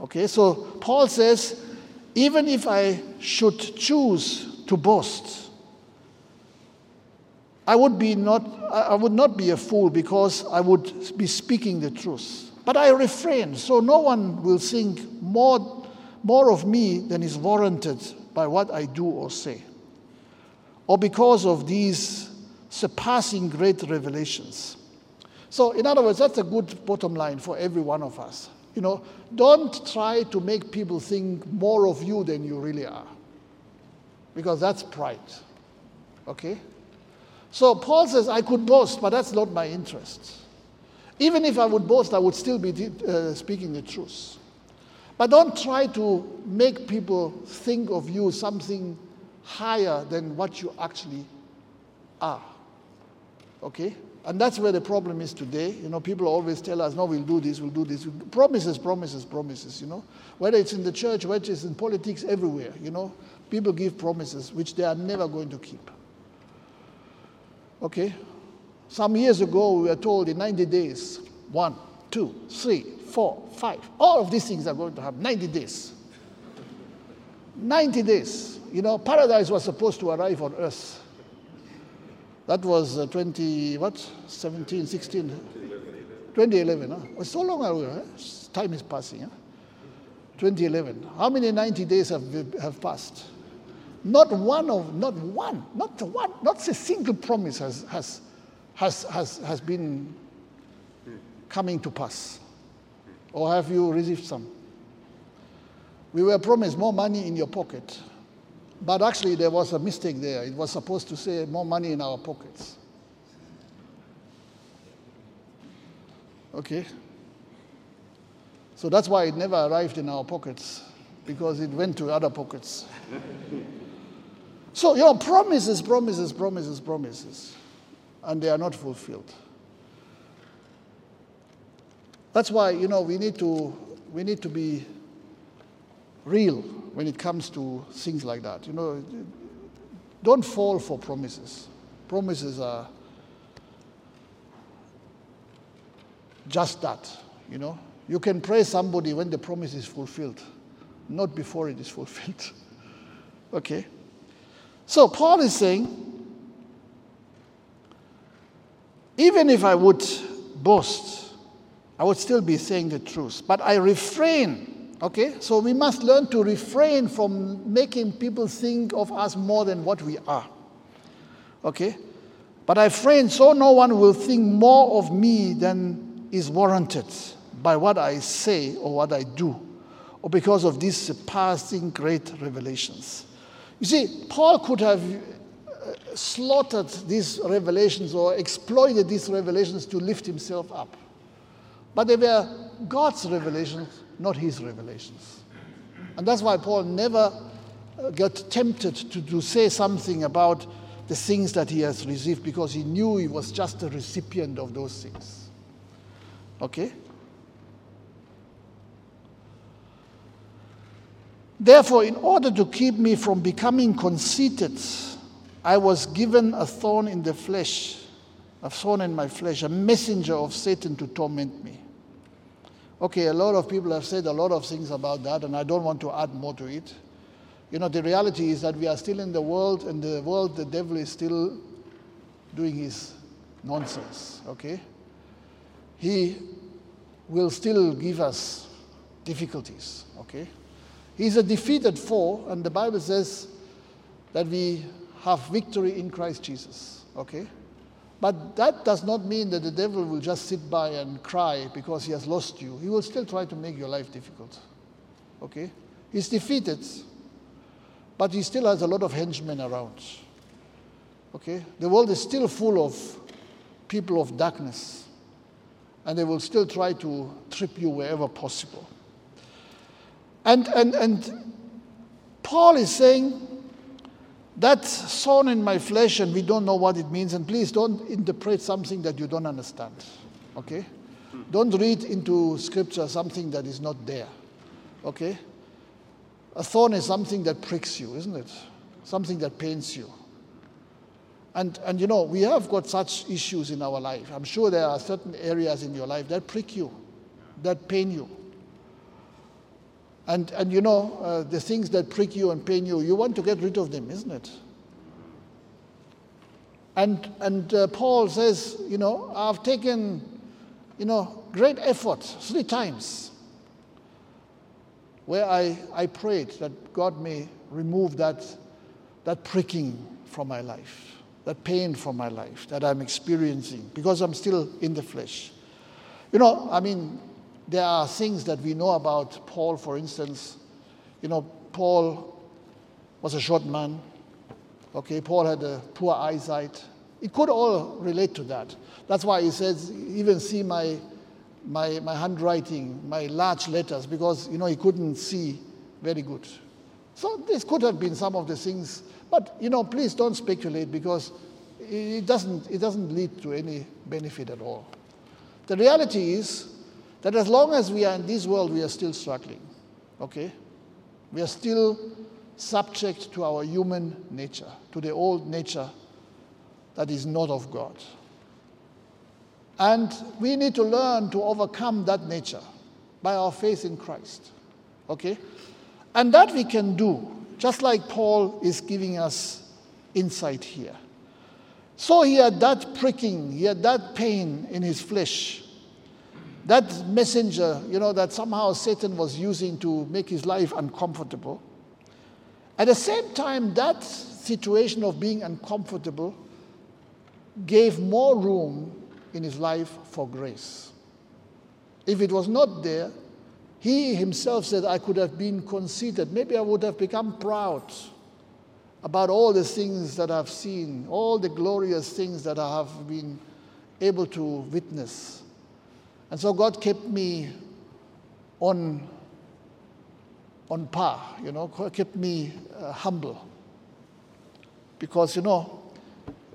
Okay, so Paul says, even if I should choose to boast, I would, be not, I would not be a fool because I would be speaking the truth. But I refrain, so no one will think more, more of me than is warranted by what I do or say, or because of these surpassing great revelations. So, in other words, that's a good bottom line for every one of us. You know, don't try to make people think more of you than you really are. Because that's pride. Okay? So Paul says, I could boast, but that's not my interest. Even if I would boast, I would still be uh, speaking the truth. But don't try to make people think of you something higher than what you actually are. Okay? And that's where the problem is today. You know, people always tell us, no, we'll do this, we'll do this. Promises, promises, promises, you know. Whether it's in the church, whether it's in politics, everywhere, you know. People give promises which they are never going to keep. Okay? Some years ago, we were told in 90 days, one, two, three, four, five, all of these things are going to happen. 90 days. 90 days. You know, paradise was supposed to arrive on earth that was uh, 20, what? 17, 16? 2011. Huh? It's so long ago. Huh? Time is passing. Huh? 2011. How many 90 days have, have passed? Not one of, not one, not one, not a single promise has, has, has, has, has been coming to pass. Or have you received some? We were promised more money in your pocket. But actually, there was a mistake there. It was supposed to say more money in our pockets. Okay? So that's why it never arrived in our pockets, because it went to other pockets. so, you know, promises, promises, promises, promises, and they are not fulfilled. That's why, you know, we need to, we need to be real when it comes to things like that. You know, don't fall for promises. Promises are just that, you know. You can praise somebody when the promise is fulfilled, not before it is fulfilled. okay? So Paul is saying, even if I would boast, I would still be saying the truth. But I refrain, okay? So we must learn to refrain from making people think of us more than what we are, okay? But I refrain so no one will think more of me than is warranted by what I say or what I do, or because of these surpassing great revelations. You see, Paul could have uh, slaughtered these revelations or exploited these revelations to lift himself up. But they were God's revelations, not his revelations. And that's why Paul never uh, got tempted to, to say something about the things that he has received because he knew he was just a recipient of those things. Okay? Therefore, in order to keep me from becoming conceited, I was given a thorn in the flesh, a thorn in my flesh, a messenger of Satan to torment me. Okay, a lot of people have said a lot of things about that, and I don't want to add more to it. You know, the reality is that we are still in the world, and the world, the devil is still doing his nonsense, okay? He will still give us difficulties, okay? He's a defeated foe, and the Bible says that we have victory in Christ Jesus. Okay? But that does not mean that the devil will just sit by and cry because he has lost you. He will still try to make your life difficult. Okay? He's defeated, but he still has a lot of henchmen around. Okay? The world is still full of people of darkness, and they will still try to trip you wherever possible. And, and, and Paul is saying, that's thorn in my flesh, and we don't know what it means. And please don't interpret something that you don't understand. Okay? Don't read into scripture something that is not there. Okay? A thorn is something that pricks you, isn't it? Something that pains you. And, and you know, we have got such issues in our life. I'm sure there are certain areas in your life that prick you, that pain you. And, and you know, uh, the things that prick you and pain you, you want to get rid of them, isn't it? And, and uh, Paul says, you know, I've taken, you know, great effort three times where I, I prayed that God may remove that, that pricking from my life, that pain from my life that I'm experiencing because I'm still in the flesh. You know, I mean, there are things that we know about Paul, for instance. You know, Paul was a short man. Okay, Paul had a poor eyesight. It could all relate to that. That's why he says, even see my, my, my handwriting, my large letters, because, you know, he couldn't see very good. So this could have been some of the things. But, you know, please don't speculate because it doesn't, it doesn't lead to any benefit at all. The reality is that as long as we are in this world, we are still struggling. Okay? We are still subject to our human nature, to the old nature that is not of God. And we need to learn to overcome that nature by our faith in Christ. Okay? And that we can do, just like Paul is giving us insight here. So he had that pricking, he had that pain in his flesh that messenger, you know, that somehow Satan was using to make his life uncomfortable. At the same time, that situation of being uncomfortable gave more room in his life for grace. If it was not there, he himself said, I could have been conceited. Maybe I would have become proud about all the things that I've seen, all the glorious things that I have been able to witness. And so God kept me on, on par, you know, kept me uh, humble. Because, you know,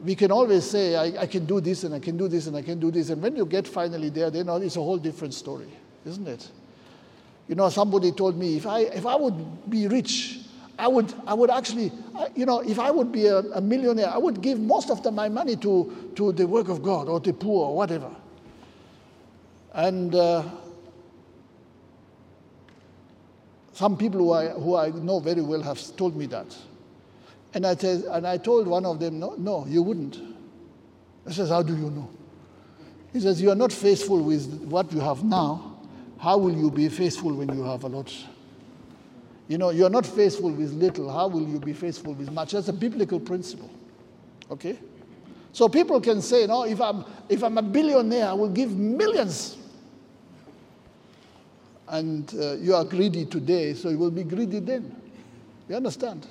we can always say, I, I, can do this and I can do this and I can do this. And when you get finally there, then it's a whole different story, isn't it? You know, somebody told me if I, if I would be rich, I would, I would actually, you know, if I would be a, a millionaire, I would give most of the, my money to, to the work of God or the poor or whatever. And uh, some people who I, who I know very well have told me that. And I, and I told one of them, no, no, you wouldn't. I says, how do you know? He says, You are not faithful with what you have now. How will you be faithful when you have a lot? You know, you're not faithful with little. How will you be faithful with much? That's a biblical principle. Okay? So people can say, no, if I'm, if I'm a billionaire, I will give millions. And uh, you are greedy today, so you will be greedy then. You understand?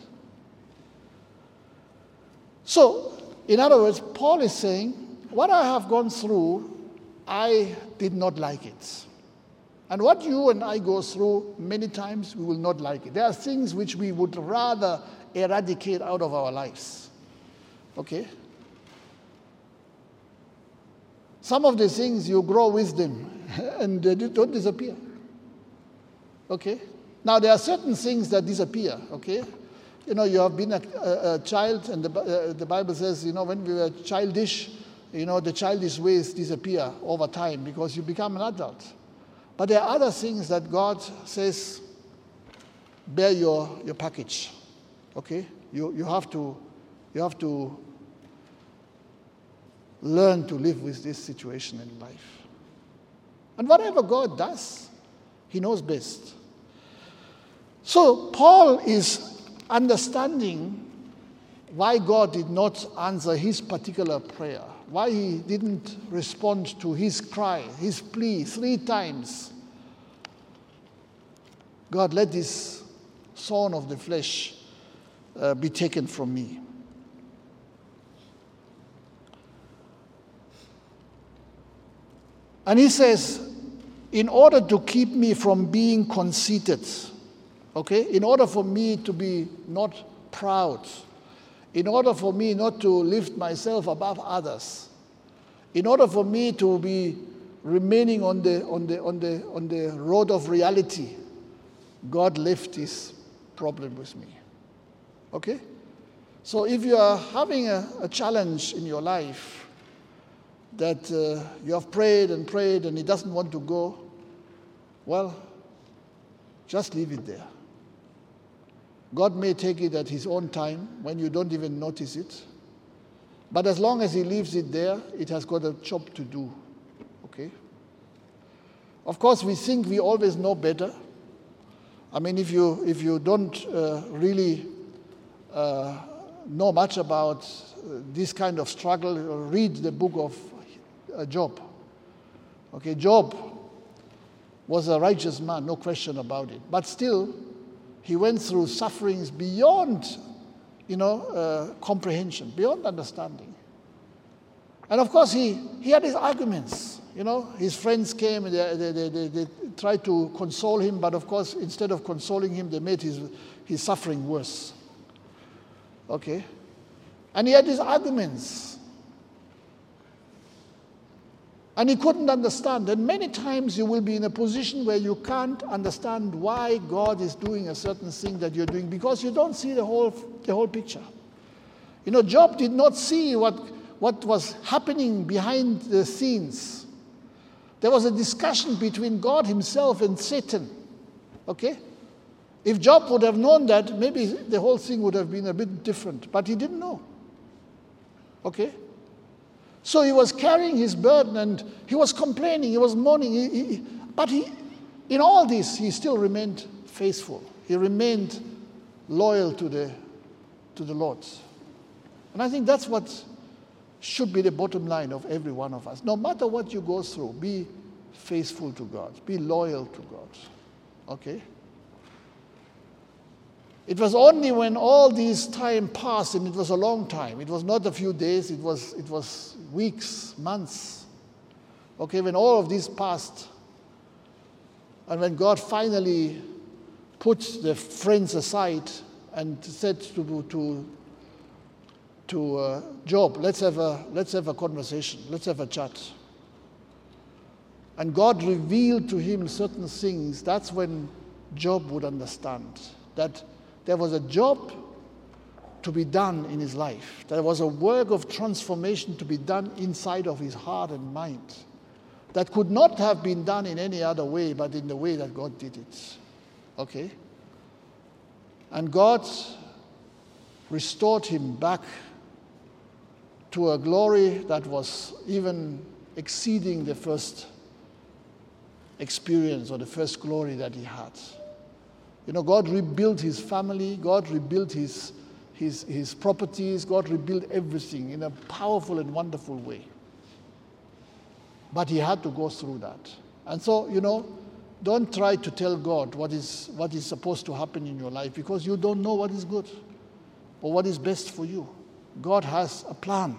So, in other words, Paul is saying, what I have gone through, I did not like it. And what you and I go through, many times we will not like it. There are things which we would rather eradicate out of our lives. Okay? Some of the things you grow with them and they don't disappear. Okay? Now, there are certain things that disappear. Okay? You know, you have been a, a, a child, and the, uh, the Bible says, you know, when we were childish, you know, the childish ways disappear over time because you become an adult. But there are other things that God says, bear your, your package. Okay? You, you, have to, you have to learn to live with this situation in life. And whatever God does, He knows best. So Paul is understanding why God did not answer his particular prayer why he didn't respond to his cry, his plea three times. God, let this thorn of the flesh uh, be taken from me. And he says, in order to keep me from being conceited, okay, in order for me to be not proud, in order for me not to lift myself above others, in order for me to be remaining on the, on the, on the, on the road of reality, God left this problem with me. Okay? So if you are having a, a challenge in your life that uh, you have prayed and prayed and it doesn't want to go, well, just leave it there. God may take it at His own time when you don't even notice it. But as long as He leaves it there, it has got a job to do. Okay? Of course, we think we always know better. I mean, if you, if you don't uh, really uh, know much about uh, this kind of struggle, read the book of uh, Job. Okay, Job was a righteous man, no question about it. But still, he went through sufferings beyond, you know, uh, comprehension, beyond understanding. And of course, he, he had his arguments. You know, his friends came and they, they, they, they, tried to console him, but of course, instead of consoling him, they made his, his suffering worse. Okay? And he had his arguments. And he couldn't understand. And many times you will be in a position where you can't understand why God is doing a certain thing that you're doing because you don't see the whole, the whole picture. You know, Job did not see what, what was happening behind the scenes. There was a discussion between God Himself and Satan. Okay? If Job would have known that, maybe the whole thing would have been a bit different. But he didn't know. Okay? So he was carrying his burden and he was complaining, he was mourning. He, he, but he, in all this, he still remained faithful. He remained loyal to the, to the Lord. And I think that's what should be the bottom line of every one of us. No matter what you go through, be faithful to God, be loyal to God. Okay? It was only when all this time passed, and it was a long time, it was not a few days, it was, it was weeks, months. Okay, when all of this passed, and when God finally put the friends aside and said to, to, to uh, Job, let's have, a, let's have a conversation, let's have a chat. And God revealed to him certain things, that's when Job would understand that there was a job to be done in his life. There was a work of transformation to be done inside of his heart and mind that could not have been done in any other way but in the way that God did it. Okay? And God restored him back to a glory that was even exceeding the first experience or the first glory that he had. You know, God rebuilt his family, God rebuilt his, his, his properties, God rebuilt everything in a powerful and wonderful way. But he had to go through that. And so, you know, don't try to tell God what is, what is supposed to happen in your life because you don't know what is good or what is best for you. God has a plan.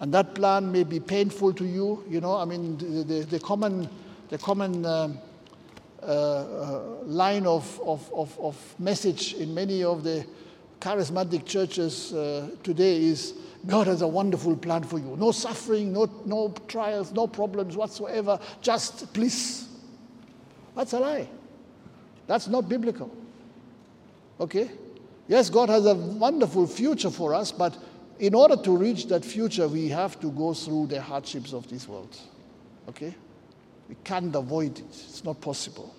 And that plan may be painful to you. You know, I mean, the, the, the common, the common uh, line of, of, of, of, message in many of the charismatic churches uh, today is God has a wonderful plan for you. No suffering, no, no trials, no problems whatsoever, just bliss. That's a lie. That's not biblical. Okay? Yes, God has a wonderful future for us, but in order to reach that future, we have to go through the hardships of this world. Okay? We can't avoid it, it's not possible.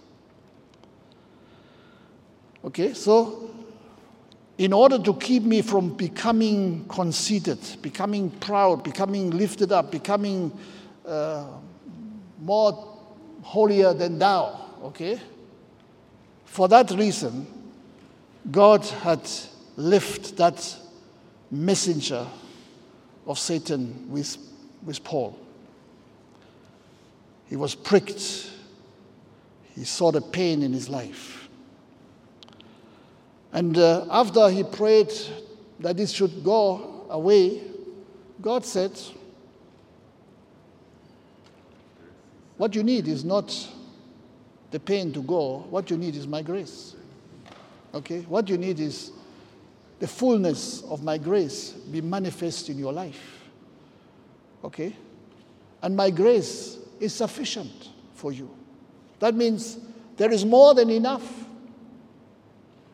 Okay, so in order to keep me from becoming conceited, becoming proud, becoming lifted up, becoming uh, more holier than thou, okay? For that reason, God had left that messenger of Satan with, with Paul. He was pricked. He saw the pain in his life. And uh, after he prayed that this should go away, God said, What you need is not the pain to go, what you need is my grace. Okay? What you need is the fullness of my grace be manifest in your life. Okay? And my grace is sufficient for you. That means there is more than enough.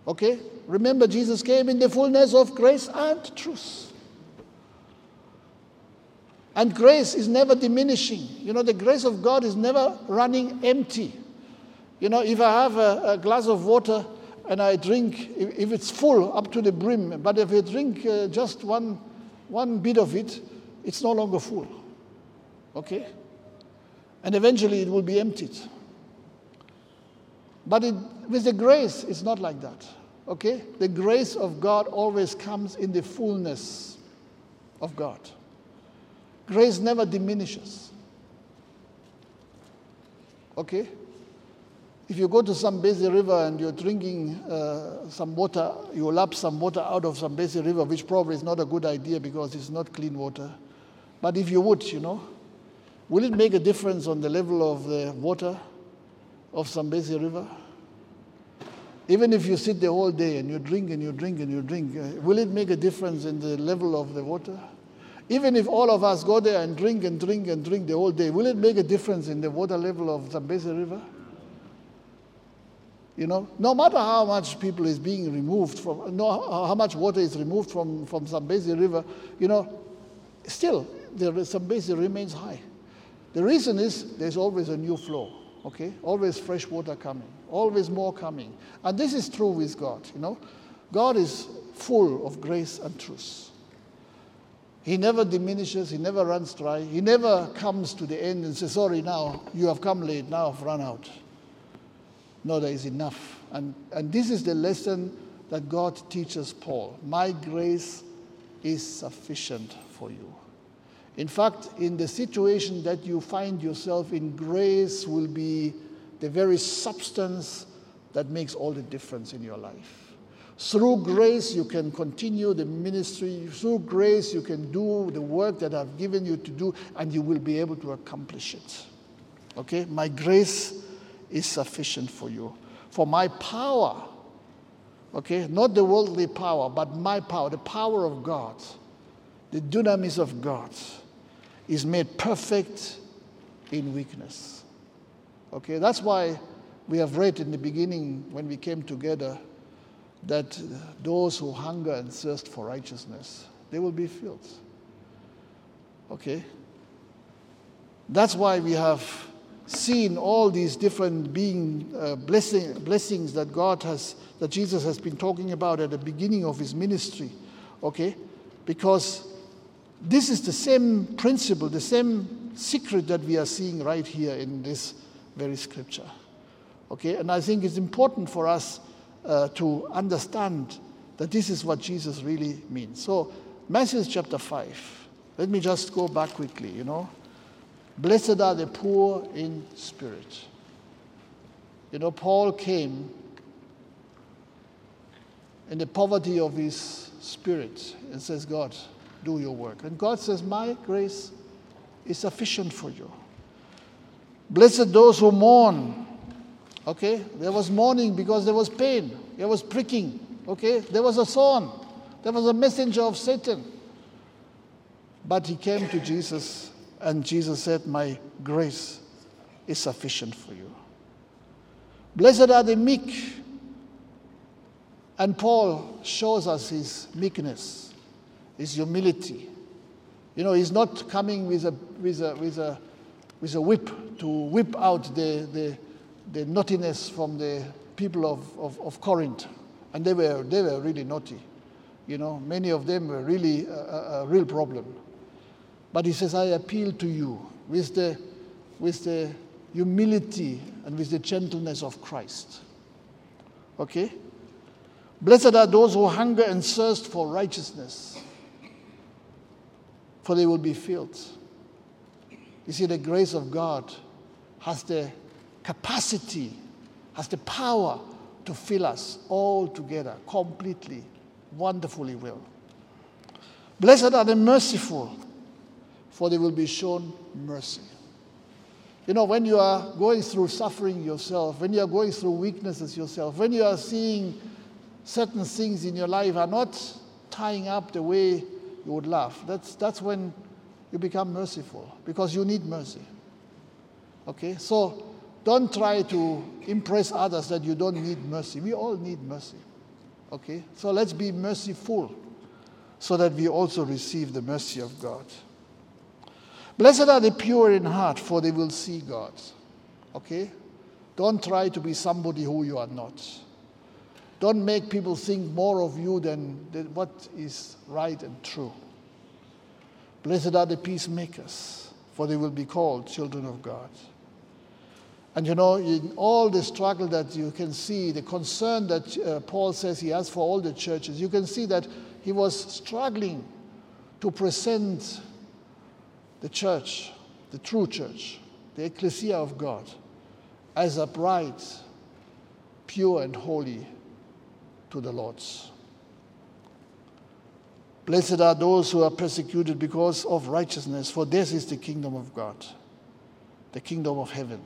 Okay? Remember, Jesus came in the fullness of grace and truth. And grace is never diminishing. You know, the grace of God is never running empty. You know, if I have a, a glass of water and I drink, if, if, it's full up to the brim, but if I drink uh, just one, one bit of it, it's no longer full. Okay? And eventually it will be emptied. But it, with the grace, it's not like that. Okay? The grace of God always comes in the fullness of God. Grace never diminishes. Okay? If you go to Zambezi River and you're drinking uh, some water, you lap some water out of Zambezi River, which probably is not a good idea because it's not clean water. But if you would, you know, Will it make a difference on the level of the water of Zambezi River? Even if you sit the whole day and you drink and you drink and you drink, uh, will it make a difference in the level of the water? Even if all of us go there and drink and drink and drink the whole day, will it make a difference in the water level of Zambezi River? You know, no matter how much people is being removed from, no, how much water is removed from, from Zambezi River, you know, still, the Zambezi remains high. The reason is there's always a new flow, okay? Always fresh water coming, always more coming. And this is true with God, you know? God is full of grace and truth. He never diminishes, he never runs dry, he never comes to the end and says, Sorry, now you have come late, now I've run out. No, there is enough. And, and this is the lesson that God teaches Paul. My grace is sufficient for you. In fact, in the situation that you find yourself in, grace will be the very substance that makes all the difference in your life. Through grace, you can continue the ministry. Through grace, you can do the work that I've given you to do, and you will be able to accomplish it. Okay? My grace is sufficient for you. For my power, okay, not the worldly power, but my power, the power of God, the dunamis of God is made perfect in weakness. Okay, that's why we have read in the beginning when we came together that those who hunger and thirst for righteousness, they will be filled. Okay? That's why we have seen all these different being uh, blessing, blessings that God has, that Jesus has been talking about at the beginning of his ministry. Okay? Because this is the same principle, the same secret that we are seeing right here in this very scripture. Okay, and I think it's important for us uh, to understand that this is what Jesus really means. So, Matthew chapter 5. Let me just go back quickly, you know. Blessed are the poor in spirit. You know, Paul came in the poverty of his spirit and says, God, do your work. And God says, My grace is sufficient for you. Blessed those who mourn. Okay? There was mourning because there was pain, there was pricking. Okay? There was a thorn, there was a messenger of Satan. But he came to Jesus, and Jesus said, My grace is sufficient for you. Blessed are the meek. And Paul shows us his meekness, his humility. You know, he's not coming with a, with a, with a, with a whip to whip out the, the, the naughtiness from the people of, of, of Corinth. And they were, they were really naughty. You know, many of them were really a, a, a real problem. But he says, I appeal to you with the, with the humility and with the gentleness of Christ. Okay? Blessed are those who hunger and thirst for righteousness, for they will be filled. You see, the grace of God has the capacity, has the power to fill us all together, completely, wonderfully well. Blessed are the merciful, for they will be shown mercy. You know, when you are going through suffering yourself, when you are going through weaknesses yourself, when you are seeing certain things in your life are not tying up the way you would love, that's, that's when you become merciful because you need mercy. Okay? So don't try to impress others that you don't need mercy. We all need mercy. Okay? So let's be merciful so that we also receive the mercy of God. Blessed are the pure in heart, for they will see God. Okay? Don't try to be somebody who you are not. Don't make people think more of you than, than what is right and true. Blessed are the peacemakers, for they will be called children of God. And you know, in all the struggle that you can see, the concern that uh, Paul says he has for all the churches, you can see that he was struggling to present the church, the true church, the ecclesia of God, as bride, pure and holy to the Lord's. Blessed are those who are persecuted because of righteousness, for this is the kingdom of God, the kingdom of heaven.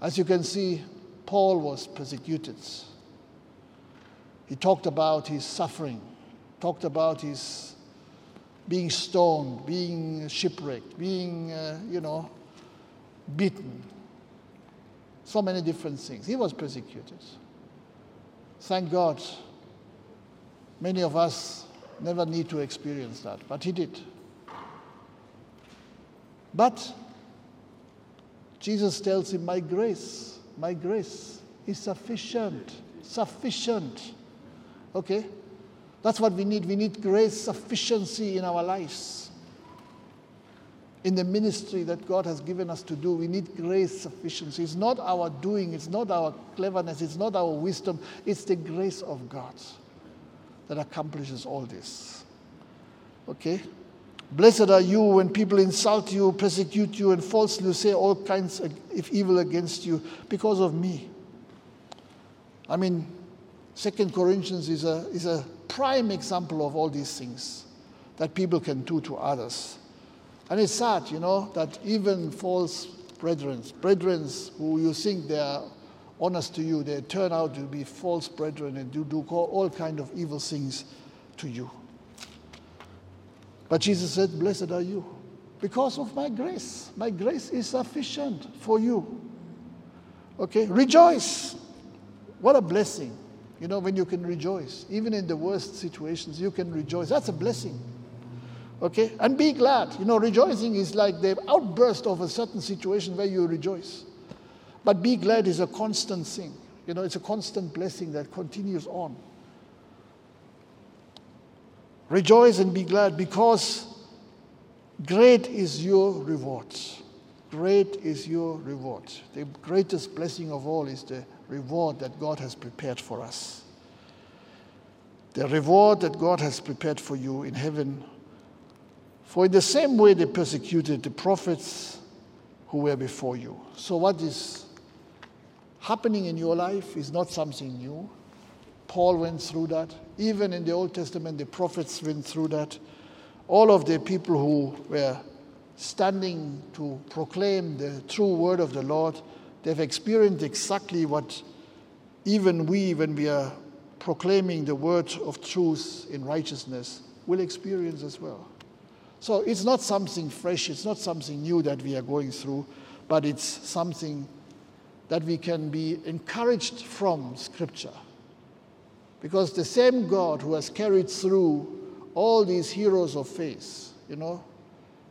As you can see, Paul was persecuted. He talked about his suffering, talked about his being stoned, being shipwrecked, being, uh, you know, beaten. So many different things. He was persecuted. Thank God, many of us never need to experience that, but he did. But Jesus tells him, My grace, my grace is sufficient. Sufficient. Okay? That's what we need. We need grace sufficiency in our lives. In the ministry that God has given us to do, we need grace sufficiency. It's not our doing, it's not our cleverness, it's not our wisdom, it's the grace of God that accomplishes all this. Okay? Blessed are you when people insult you, persecute you, and falsely say all kinds of evil against you because of me. I mean, Second Corinthians is a, is a prime example of all these things that people can do to others. And it's sad, you know, that even false brethren, brethren who you think they are honest to you, they turn out to be false brethren and do, do all kind of evil things to you. But Jesus said, Blessed are you, because of my grace. My grace is sufficient for you. Okay, rejoice. What a blessing. You know, when you can rejoice, even in the worst situations, you can rejoice. That's a blessing. Okay? And be glad. You know, rejoicing is like the outburst of a certain situation where you rejoice. But be glad is a constant thing. You know, it's a constant blessing that continues on. Rejoice and be glad because Great is your reward. Great is your reward. The greatest blessing of all is the reward that God has prepared for us. The reward that God has prepared for you in heaven. For in the same way they persecuted the prophets who were before you. So, what is happening in your life is not something new. Paul went through that. Even in the Old Testament, the prophets went through that. All of the people who were standing to proclaim the true word of the Lord, they've experienced exactly what even we, when we are proclaiming the word of truth in righteousness, will experience as well. So it's not something fresh, it's not something new that we are going through, but it's something that we can be encouraged from Scripture. Because the same God who has carried through all these heroes of faith, you know,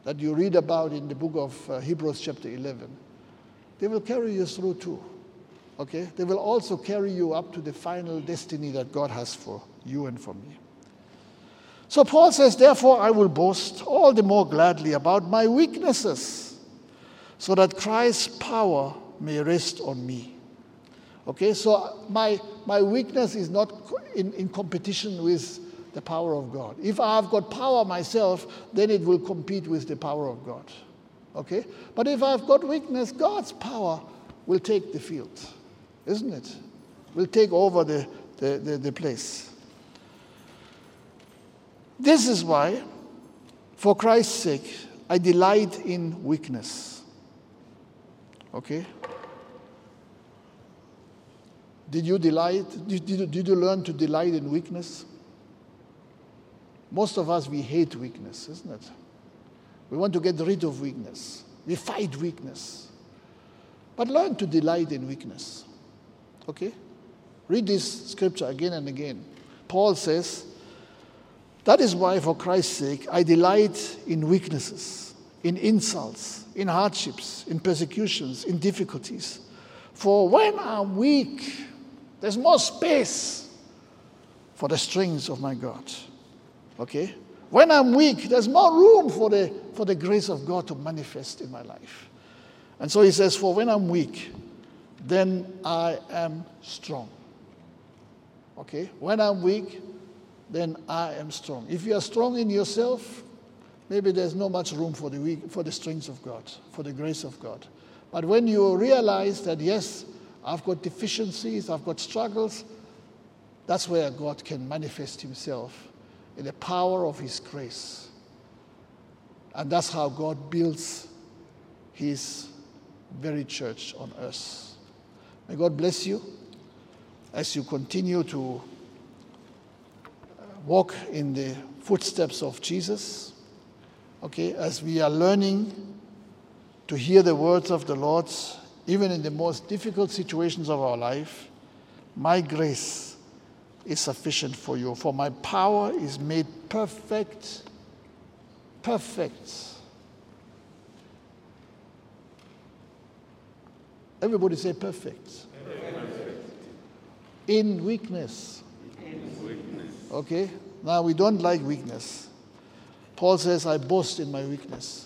that you read about in the book of uh, Hebrews, chapter 11, they will carry you through too. Okay? They will also carry you up to the final destiny that God has for you and for me. So Paul says, Therefore, I will boast all the more gladly about my weaknesses, so that Christ's power may rest on me. Okay, so my, my weakness is not in, in competition with the power of God. If I've got power myself, then it will compete with the power of God. Okay? But if I've got weakness, God's power will take the field, isn't it? Will take over the, the, the, the place. This is why, for Christ's sake, I delight in weakness. Okay? Did you delight? Did, did, did you learn to delight in weakness? Most of us, we hate weakness, isn't it? We want to get rid of weakness. We fight weakness. But learn to delight in weakness. Okay? Read this scripture again and again. Paul says, That is why, for Christ's sake, I delight in weaknesses, in insults, in hardships, in persecutions, in difficulties. For when I'm weak, there's more space for the strength of my God. Okay? When I'm weak, there's more room for the, for the grace of God to manifest in my life. And so he says, For when I'm weak, then I am strong. Okay? When I'm weak, then I am strong. If you are strong in yourself, maybe there's not much room for the weak, for the strength of God, for the grace of God. But when you realize that yes, I've got deficiencies, I've got struggles, that's where God can manifest himself in the power of His grace. And that's how God builds His very church on earth. May God bless you as you continue to walk in the footsteps of Jesus. Okay, as we are learning to hear the words of the Lord, even in the most difficult situations of our life, my grace is sufficient for you. For my power is made perfect, perfect. Everybody say perfect. perfect. In weakness. Okay? Now we don't like weakness. Paul says, I boast in my weakness.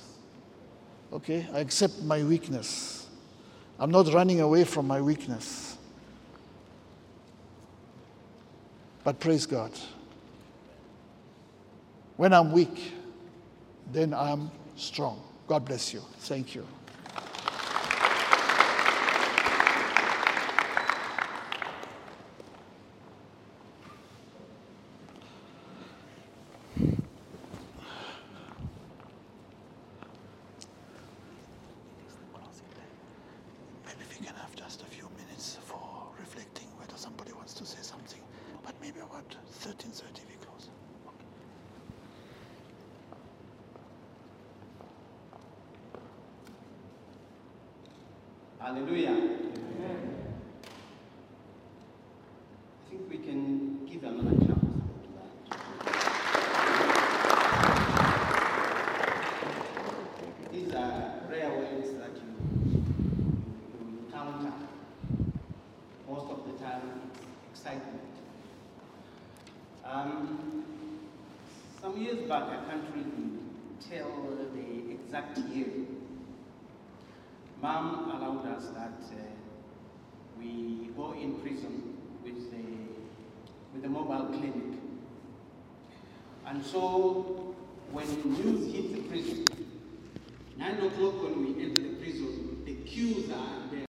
Okay? I accept my weakness. I'm not running away from my weakness. But praise God. When I'm weak, then I'm strong. God bless you. Thank you.